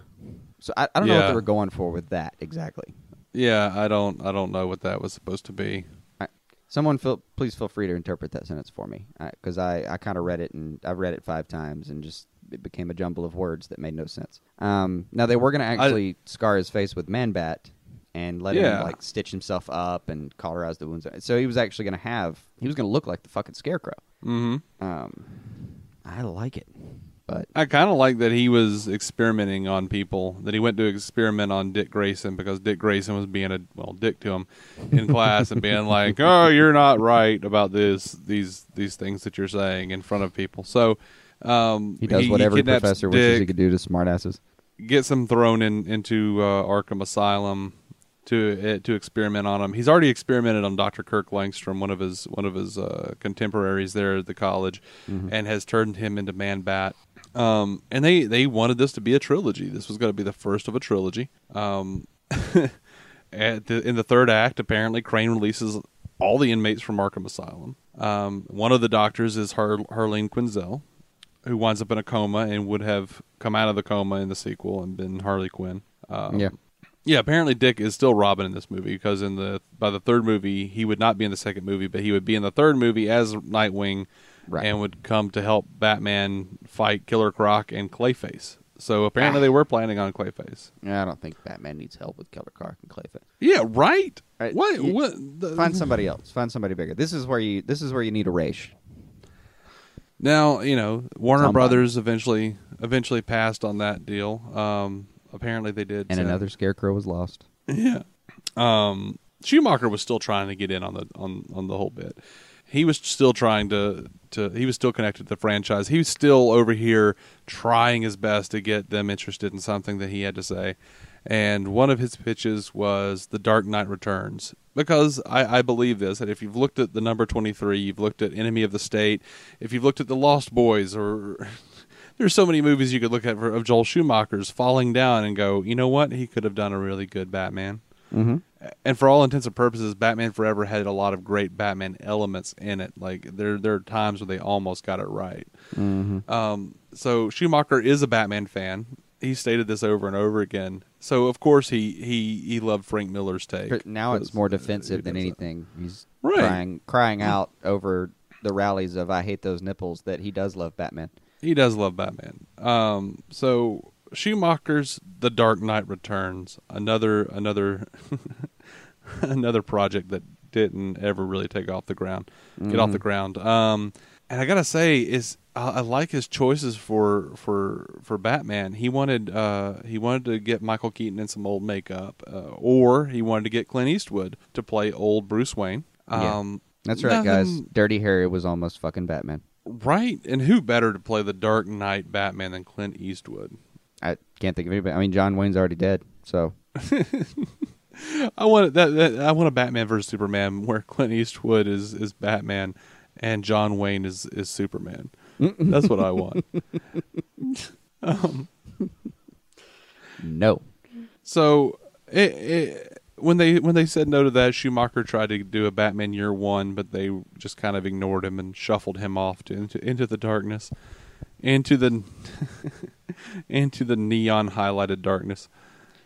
so I, I don't know what they were going for with that exactly. Yeah, I don't. I don't know what that was supposed to be. I, someone, feel, please feel free to interpret that sentence for me, because I, I, kind of read it and I've read it five times and just it became a jumble of words that made no sense. Um, now they were going to actually scar his face with Man Bat and let Yeah. him like stitch himself up and cauterize the wounds. So he was actually going to have he was going to look like the fucking scarecrow. hmm Um, I like it, but I kind of like that he was experimenting on people. That he went to experiment on Dick Grayson because Dick Grayson was being a well dick to him in class and being like, <laughs> "Oh, you're not right about this these these things that you're saying in front of people." So um, he does what every kidnaps professor wishes he could do to smartasses. gets him thrown in into uh, Arkham Asylum to uh, to experiment on him. He's already experimented on Dr. Kirk Langstrom, one of his one of his uh, contemporaries there at the college, and has turned him into Man Bat. Um, and they they wanted this to be a trilogy. This was going to be the first of a trilogy. Um, <laughs> the, in the third act, apparently Crane releases all the inmates from Arkham Asylum. Um, one of the doctors is Har- Harleen Quinzel, who winds up in a coma and would have come out of the coma in the sequel and been Harley Quinn. Um, Yeah. yeah. Apparently, Dick is still Robin in this movie because in the by the third movie he would not be in the second movie, but he would be in the third movie as Nightwing, Right. and would come to help Batman fight Killer Croc and Clayface. So apparently they were planning on Clayface. Yeah, I don't think Batman needs help with Killer Croc and Clayface. Yeah, right. Right, What? you- what the, Find somebody else. Find somebody bigger. This is where you. This is where you need a race. Now you know Warner Somebody. Brothers eventually eventually passed on that deal. Um, apparently they did. And send- another scarecrow was lost. Yeah. Um, Schumacher was still trying to get in on the on on the whole bit. He was still trying to to he was still connected to the franchise. He was still over here trying his best to get them interested in something that he had to say. And one of his pitches was The Dark Knight Returns. Because I, I believe this that if you've looked at the number twenty three, you've looked at Enemy of the State, if you've looked at The Lost Boys or <laughs> there's so many movies you could look at for, of Joel Schumacher's falling down and go, you know what? He could have done a really good Batman. Mm-hmm. And for all intents and purposes, Batman Forever had a lot of great Batman elements in it. Like there, there are times where they almost got it right. Mm-hmm. Um, so Schumacher is a Batman fan. He stated this over and over again. So of course he he he loved Frank Miller's take. But now it's more defensive than does that. anything. He's Right. crying, crying out over the rallies of "I hate those nipples" that he does love Batman. He does love Batman. Um, so Schumacher's The Dark Knight Returns, another another <laughs> another project that didn't ever really take off the ground, get off the ground. Um, and I gotta say, is I, I like his choices for for for Batman. He wanted uh, he wanted to get Michael Keaton in some old makeup, uh, or he wanted to get Clint Eastwood to play old Bruce Wayne. Yeah. Um, That's right, guys. Dirty Harry was almost fucking Batman. Right, and who better to play the Dark Knight Batman than Clint Eastwood? I can't think of anybody. I mean, John Wayne's already dead, so <laughs> I want that, that. I want a Batman versus Superman where Clint Eastwood is is Batman and John Wayne is is Superman. That's what I want. <laughs> Um, no. So it, it, when they when they said no to that, Schumacher tried to do a Batman Year One, but they just kind of ignored him and shuffled him off to, into into the darkness, into the <laughs> into the neon highlighted darkness.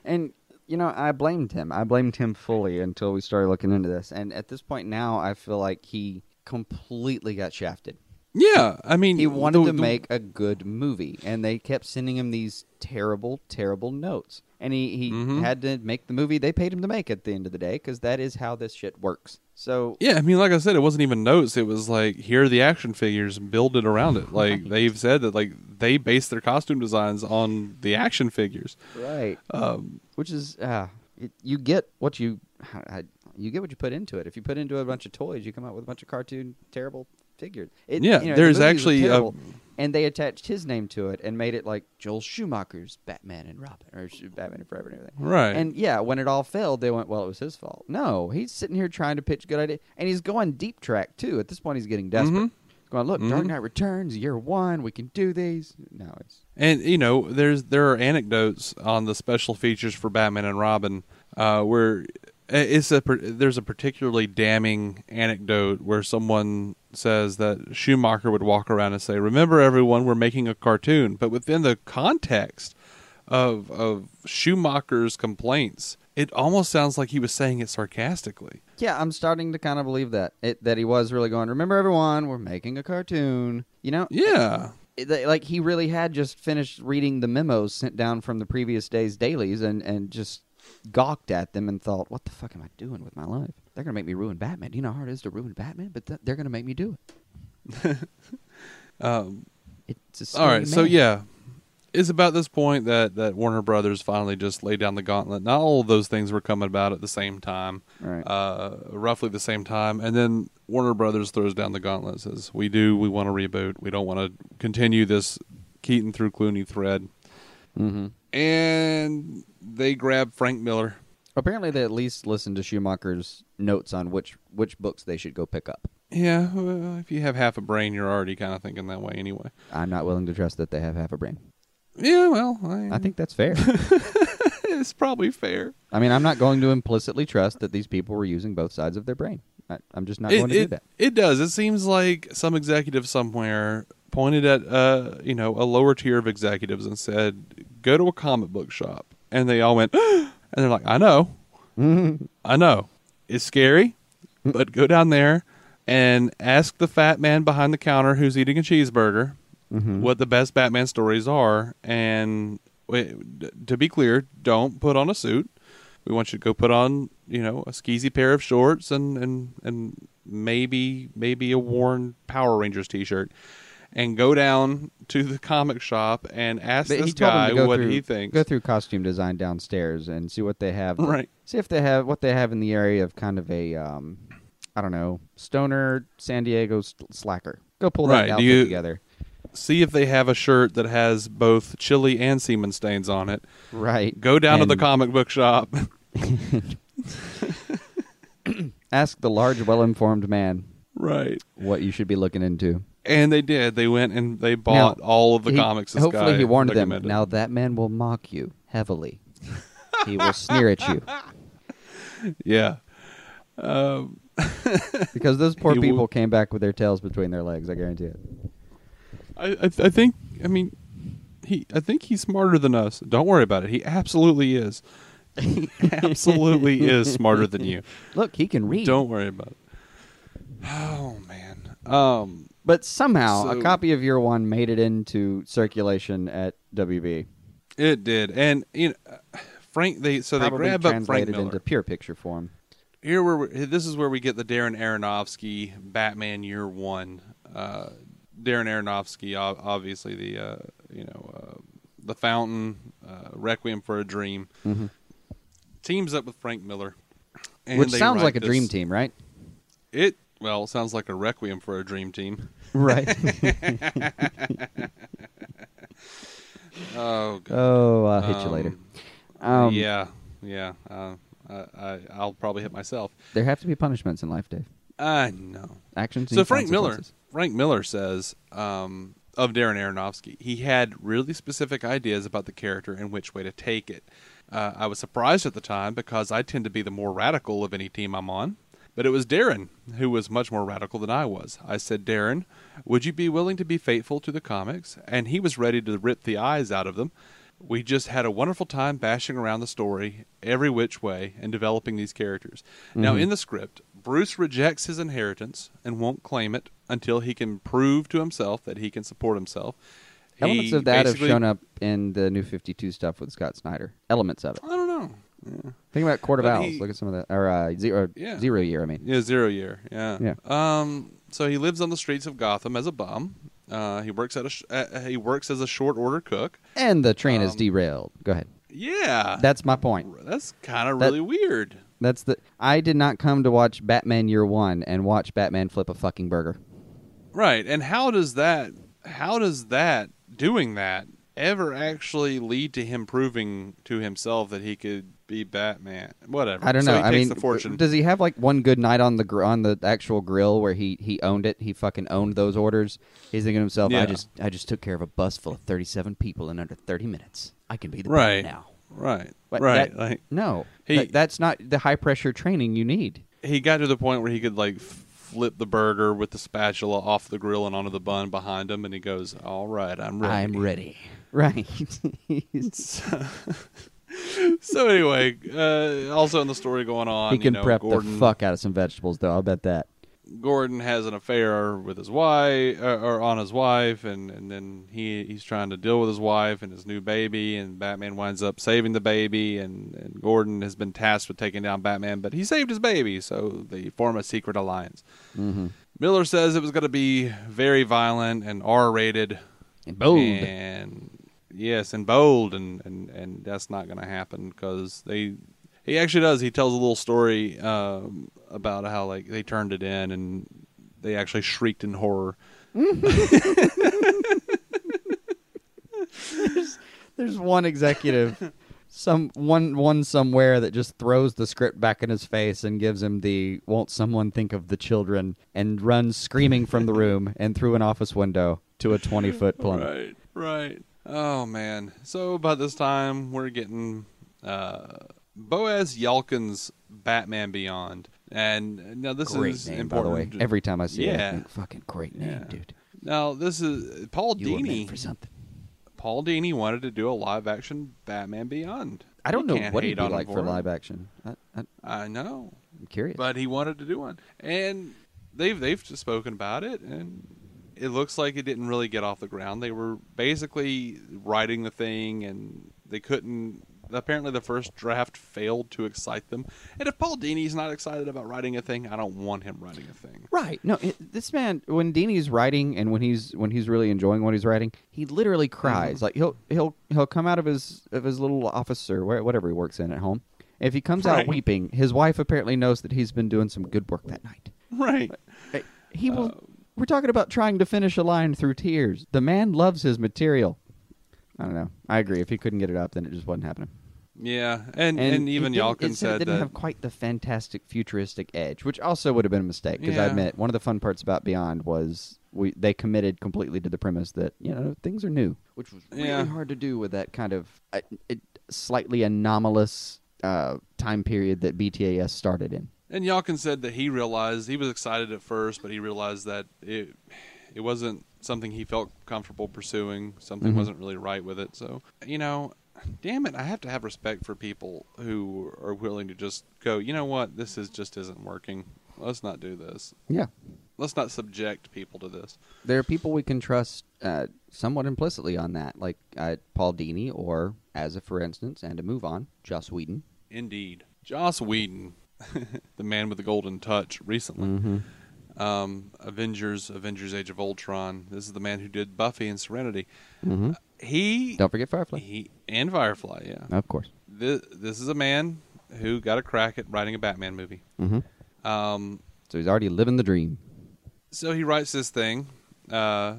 And you know, I blamed him. I blamed him fully until we started looking into this. And at this point now, I feel like he completely got shafted. Yeah, I mean, He wanted the- to the- make a good movie, and they kept sending him these terrible, terrible notes. And he, he Mhm. had to make the movie they paid him to make at the end of the day because that is how this shit works. So Yeah, I mean, like I said, it wasn't even notes. It was like, here are the action figures, build it around it. Like <laughs> they've said that, like they base their costume designs on the action figures. right, Um, which is uh, it, you get what you I, you get what you put into it. If you put into a bunch of toys, you come out with a bunch of cartoon terrible figures. It, Yeah, you know, there's the actually, uh, and they attached his name to it and made it like Joel Schumacher's Batman and Robin or Batman and Forever and everything. right. And yeah, when it all failed, they went, "Well, it was his fault." No, he's sitting here trying to pitch good idea, and he's going deep track too. At this point, he's getting desperate. Mhm. Going, look, Dark Mhm. Knight Returns, year one, we can do these. No, it's And you know, there's there are anecdotes on the special features for Batman and Robin uh, where it's a there's a particularly damning anecdote where someone says that Schumacher would walk around and say, "Remember, everyone, we're making a cartoon," but within the context of of Schumacher's complaints, it almost sounds like he was saying it sarcastically. yeah. I'm starting to kind of believe that it, that he was really going. Remember, everyone, we're making a cartoon. You know, Yeah. it- like he really had just finished reading the memos sent down from the previous day's dailies and and just gawked at them and thought, "What the fuck am I doing with my life? They're gonna make me ruin Batman. Do you know how hard it is to ruin Batman? But th- they're gonna make me do it." <laughs> Um, It's a All scary so yeah, it's about this point that that Warner Brothers finally just laid down the gauntlet. Not all of those things were coming about at the same time, Right. uh, roughly the same time, and then Warner Brothers throws down the gauntlet. Says, "We do. We want to reboot. We don't want to continue this Keaton through Clooney thread." Mm-hmm. And they grab Frank Miller. Apparently, they at least listened to Schumacher's notes on which which books they should go pick up. Yeah, well, if you have half a brain, you're already kind of thinking that way anyway. I'm not willing to trust that they have half a brain. Yeah, well, I, I think that's fair. <laughs> it's probably fair. I mean, I'm not going to implicitly trust that these people were using both sides of their brain. I, I'm just not it, going to it, do that. It does. It seems like some executive somewhere pointed at uh, you know, a lower tier of executives and said, "Go to a comic book shop." And they all went, <gasps> and they're like, "I know. <laughs> I know. It's scary, but go down there and ask the fat man behind the counter who's eating a cheeseburger mm-hmm. what the best Batman stories are. And to be clear, don't put on a suit. We want you to go put on, you know, a skeezy pair of shorts and and and maybe maybe a worn Power Rangers T-shirt, and go down to the comic shop and ask But this he told him guy what through, he thinks. Go through costume design downstairs and see what they have. Right. See if they have what they have in the area of kind of a, um, I don't know, stoner San Diego slacker. Go pull that Right, outfit you- together. See if they have a shirt that has both chili and semen stains on it. Right. Go down to the comic book shop. <laughs> <laughs> Ask the large, well-informed man right. what you should be looking into. And they did. They went and they bought Now, all of the He- comics. This hopefully, guy he warned them. recommended. Now that man will mock you heavily. he will sneer at you <laughs> yeah. Um, <laughs> because those poor He will- people came back with their tails between their legs. I guarantee it. I, I, I think. I mean, he. I think he's smarter than us. Don't worry about it. He absolutely is. He <laughs> absolutely is smarter than you. Look, he can read. Don't worry about it. Oh man. Um. But somehow So- a copy of Year One made it into circulation at WB. It did, and you know, Frank. They so they Probably grab up Frank Miller. into pure picture form. Here, where this is where we get the Darren Aronofsky Batman Year One. Uh, Darren Aronofsky, obviously the uh, you know uh, the Fountain, uh, Requiem for a Dream, mm-hmm. teams up with Frank Miller, and Which they sounds like a this- dream team, right? It well sounds like a Requiem for a Dream team. Right. <laughs> Oh, God. oh, I'll hit you later. Um, yeah, yeah. Uh, I, I, I'll probably hit myself. There have to be punishments in life, Dave. I know. Actions. So Frank Miller. Frank Miller says um, of Darren Aronofsky, he had really specific ideas about the character and which way to take it. Uh, I was surprised at the time because I tend to be the more radical of any team I'm on. But it was Darren who was much more radical than I was. I said, Darren, would you be willing to be faithful to the comics? And he was ready to rip the eyes out of them. We just had a wonderful time bashing around the story every which way and developing these characters. Now, mm-hmm. in the script, Bruce rejects his inheritance and won't claim it until he can prove to himself that he can support himself. Elements He of that have shown up in the New Fifty Two stuff with Scott Snyder. Elements of it. Yeah. Think about Court of But he- Look at some of the or uh, zero, Yeah. zero year. I mean, Yeah, zero year. Yeah. Yeah. Um. So he lives on the streets of Gotham as a bum. Uh, he works at a sh- uh, he works as a short order cook. and the train is Um, derailed. Go ahead. Yeah. That's my point. that's kind of that- really weird. That's the. I did not come to watch Batman Year One and watch Batman flip a fucking burger. Right. And how does that how does that doing that ever actually lead to him proving to himself that he could be Batman? Whatever. I don't So know. he I mean, the fortune. does he have like one good night on the gr- on the actual grill where he he owned it? He fucking owned those orders. He's thinking to himself, Yeah. I just I just took care of a bus full of thirty seven people in under thirty minutes. I can be the right. Now. Right. But right. that- like No, He- that- that's not the high pressure training you need. he got to the point where he could like flip the burger with the spatula off the grill and onto the bun behind him, and he goes, "All right, I'm ready." I'm ready. <laughs> Right. <laughs> <laughs> So anyway, uh, also in the story going on, he can you know, prep Gordon, the fuck out of some vegetables, though. I'll bet that. Gordon has an affair with his wife, uh, or on his wife, and, and then he he's trying to deal with his wife and his new baby, and Batman winds up saving the baby, and, and Gordon has been tasked with taking down Batman, but he saved his baby, so they form a secret alliance. Mm-hmm. Miller says it was going to be very violent and R-rated, And bold. and yes, and bold, and and and that's not going to happen because they. He actually does. He tells a little story um, about how like they turned it in and they actually shrieked in horror. <laughs> There's there's one executive, some one one somewhere that just throws the script back in his face and gives him the "Won't someone think of the children?" and runs screaming from the room and through an office window to a twenty foot plummet. Right, right. Oh man. So by this time we're getting uh, Boaz Yelkin's Batman Beyond, and now this Great is name, by the way. Every time I see it, I Yeah. think, "Fucking great name, Yeah. dude." Now this is Paul You Dini. for something. Paul Dini wanted to do a live action Batman Beyond. I don't You know what he'd be like for live action. I, I, I know, I'm curious. but he wanted to do one, and they've they've just spoken about it, and it looks like it didn't really get off the ground. They were basically writing the thing, and they couldn't. Apparently, the first draft failed to excite them. And if Paul Dini's not excited about writing a thing, I don't want him writing a thing. Right. No, it, this man when Dini's writing and when he's when he's really enjoying what he's writing, he literally cries. Mm-hmm. Like he'll he'll he'll come out of his of his little office or whatever he works in at home. If he comes out weeping, his wife apparently knows that he's been doing some good work that night. Right. Hey, He will. Uh, we're talking about trying to finish a line through tears. The man loves his material. I don't know. I agree. If he couldn't get it up, then it just wasn't happening. Yeah, and and, even it didn't- Yalkin it said didn't that. have quite the fantastic futuristic edge, which also would have been a mistake. Because I Yeah. admit, one of the fun parts about Beyond was we they committed completely to the premise that you know things are new, which was really Yeah. hard to do with that kind of uh, it, slightly anomalous uh, time period that BTAS started in. And Yakin said that he realized he was excited at first, but he realized that it it wasn't something he felt comfortable pursuing. Something Mhm. wasn't really right with it. So you know, damn it, I have to have respect for people who are willing to just go. You know what? This is just isn't working. Let's not do this. Yeah, Let's not subject people to this. there are people we can trust uh, somewhat implicitly on that, like uh, Paul Dini, or as a for instance, and to move on, Joss Whedon. Indeed, Joss Whedon, <laughs> the man with the golden touch, recently. Mm-hmm. um, Avengers, Avengers: Age of Ultron. This is the man who did Buffy and Serenity. Mm-hmm. He, Don't forget Firefly, he and Firefly. Yeah, of course. this, this is a man who got a crack at writing a Batman movie. Mm-hmm. Um, So he's already living the dream. so he writes this thing, uh,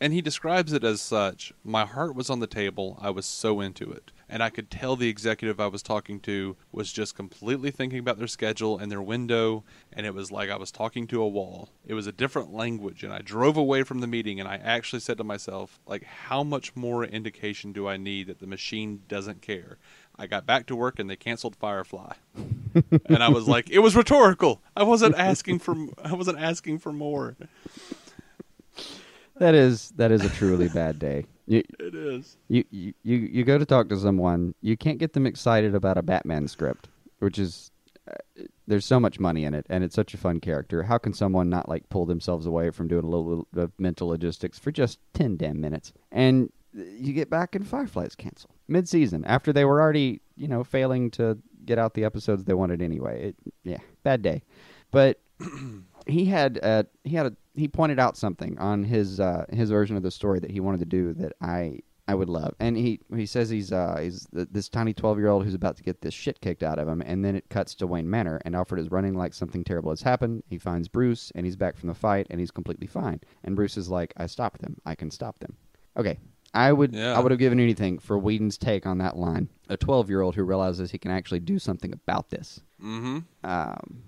and he describes it as such. My heart was on the table. I was so into it. And I could tell the executive I was talking to was just completely thinking about their schedule and their window, and it was like I was talking to a wall. It was a different language, and I drove away from the meeting, and I actually said to myself, like, how much more indication do I need that the machine doesn't care? I got back to work, and they canceled Firefly, <laughs> and I was like, it was rhetorical. I wasn't asking for, I wasn't asking for more. That is that is a truly bad day. You, It is. you you you you go to talk to someone, you can't get them excited about a Batman script, which is uh, there's so much money in it, and it's such a fun character. How can someone not like pull themselves away from doing a little bit of mental logistics for just ten damn minutes? And you get back and Firefly's canceled mid season after they were already you know failing to get out the episodes they wanted anyway. It, yeah, bad day, but <clears throat> he had uh, he had a he pointed out something on his uh, his version of the story that he wanted to do that I I would love, and he he says he's uh, he's th- this tiny twelve year old who's about to get this shit kicked out of him, and then it cuts to Wayne Manor, and Alfred is running like something terrible has happened. He finds Bruce, and he's back from the fight, and he's completely fine. And Bruce is like, I stopped them. I can stop them. Okay. I would Yeah. I would have given anything for Whedon's take on that line. A twelve year old who realizes he can actually do something about this. Mm-hmm. Um,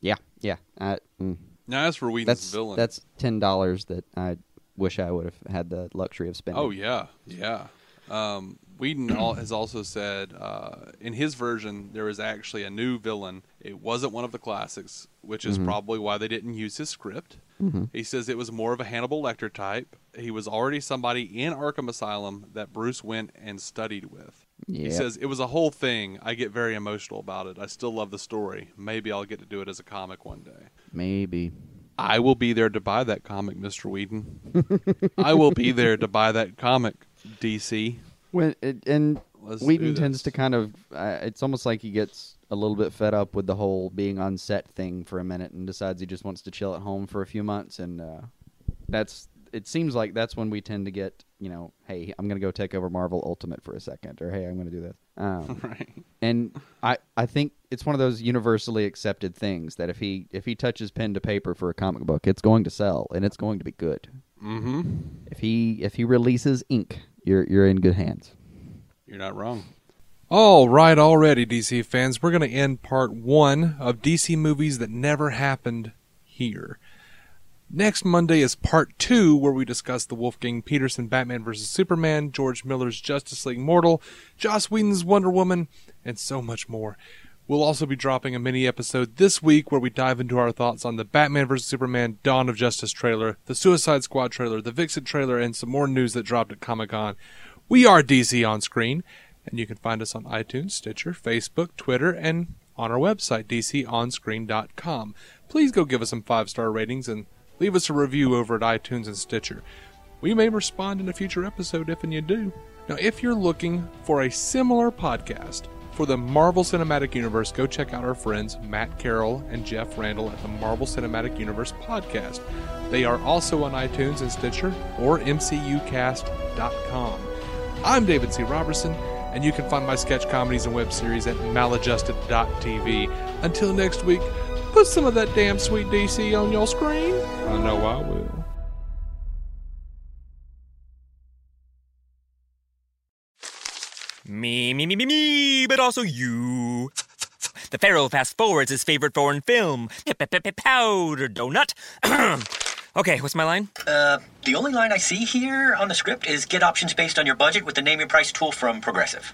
yeah, yeah. I, mm. Now, as for Whedon's That's villain, that's ten dollars that I wish I would have had the luxury of spending. oh yeah, yeah. Um, Whedon al- <clears throat> has also said uh, in his version there is actually a new villain. It wasn't one of the classics, which is probably why they didn't use his script. He says it was more of a Hannibal Lecter type. He was already somebody in Arkham Asylum that Bruce went and studied with. He says it was a whole thing. I get very emotional about it. I still love the story. Maybe I'll get to do it as a comic one day. maybe. I will be there to buy that comic, Mr. Whedon. <laughs> I will be there to buy that comic, DC. When it, and Let's Whedon tends to kind of. Uh, it's almost like he gets a little bit fed up with the whole being on set thing for a minute and decides he just wants to chill at home for a few months, and uh, that's. It seems like that's when we tend to get, you know, hey, I'm going to go take over Marvel Ultimate for a second, or hey, I'm going to do this. Um, <laughs> Right. and I I think it's one of those universally accepted things that if he if he touches pen to paper for a comic book, it's going to sell and it's going to be good. Mm-hmm. If he if he releases ink, you're you're in good hands. You're not wrong. All right, already, DC fans. We're going to end part one of DC movies that never happened here. Next Monday is part two, where we discuss the Wolfgang Petersen Batman vs. Superman, George Miller's Justice League Mortal, Joss Whedon's Wonder Woman, and so much more. We'll also be dropping a mini episode this week where we dive into our thoughts on the Batman vs. Superman Dawn of Justice trailer, the Suicide Squad trailer, the Vixen trailer, and some more news that dropped at Comic Con. We are DC on screen, and you can find us on iTunes, Stitcher, Facebook, Twitter, and on our website, dconscreen.com. Please go give us some five star ratings and leave us a review over at iTunes and Stitcher. We may respond in a future episode if and you do. Now, if you're looking for a similar podcast for the Marvel Cinematic Universe, go check out our friends Matt Carroll and Jeff Randall at the Marvel Cinematic Universe podcast. They are also on iTunes and Stitcher or MCUcast.com. I'm David C. Robertson, and you can find my sketch comedies and web series at maladjusted.tv. Until next week, put some of that damn sweet DC on your screen. I know I will. Me, me, me, me, me, but also you. The Pharaoh fast forwards his favorite foreign film, Powder Donut. <clears throat> okay, what's my line? Uh, the only line I see here on the script is get options based on your budget with the name your price tool from Progressive.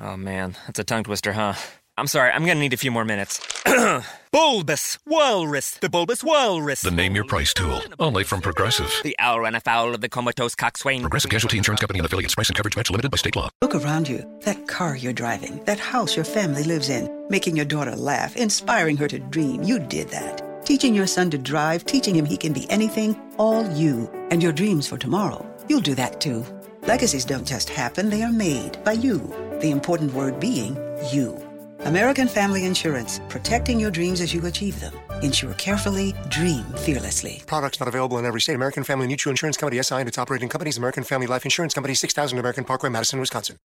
Oh man, that's a tongue twister, huh? I'm sorry, I'm gonna need a few more minutes. <clears throat> bulbous Walrus, the Bulbous Walrus. The name your price tool, only from Progressive. The owl ran afoul of the comatose coxswain. Progressive Casualty Insurance Company and affiliates. Price and coverage match limited by state law. Look around you. That car you're driving, that house your family lives in, making your daughter laugh, inspiring her to dream. You did that. Teaching your son to drive, teaching him he can be anything, all you. And your dreams for tomorrow. You'll do that too. Legacies don't just happen, they are made by you. The important word being you. American Family Insurance, protecting your dreams as you achieve them. Insure carefully, dream fearlessly. Products not available in every state. American Family Mutual Insurance Company, SI, and its operating companies, American Family Life Insurance Company, 6000 American Parkway, Madison, Wisconsin.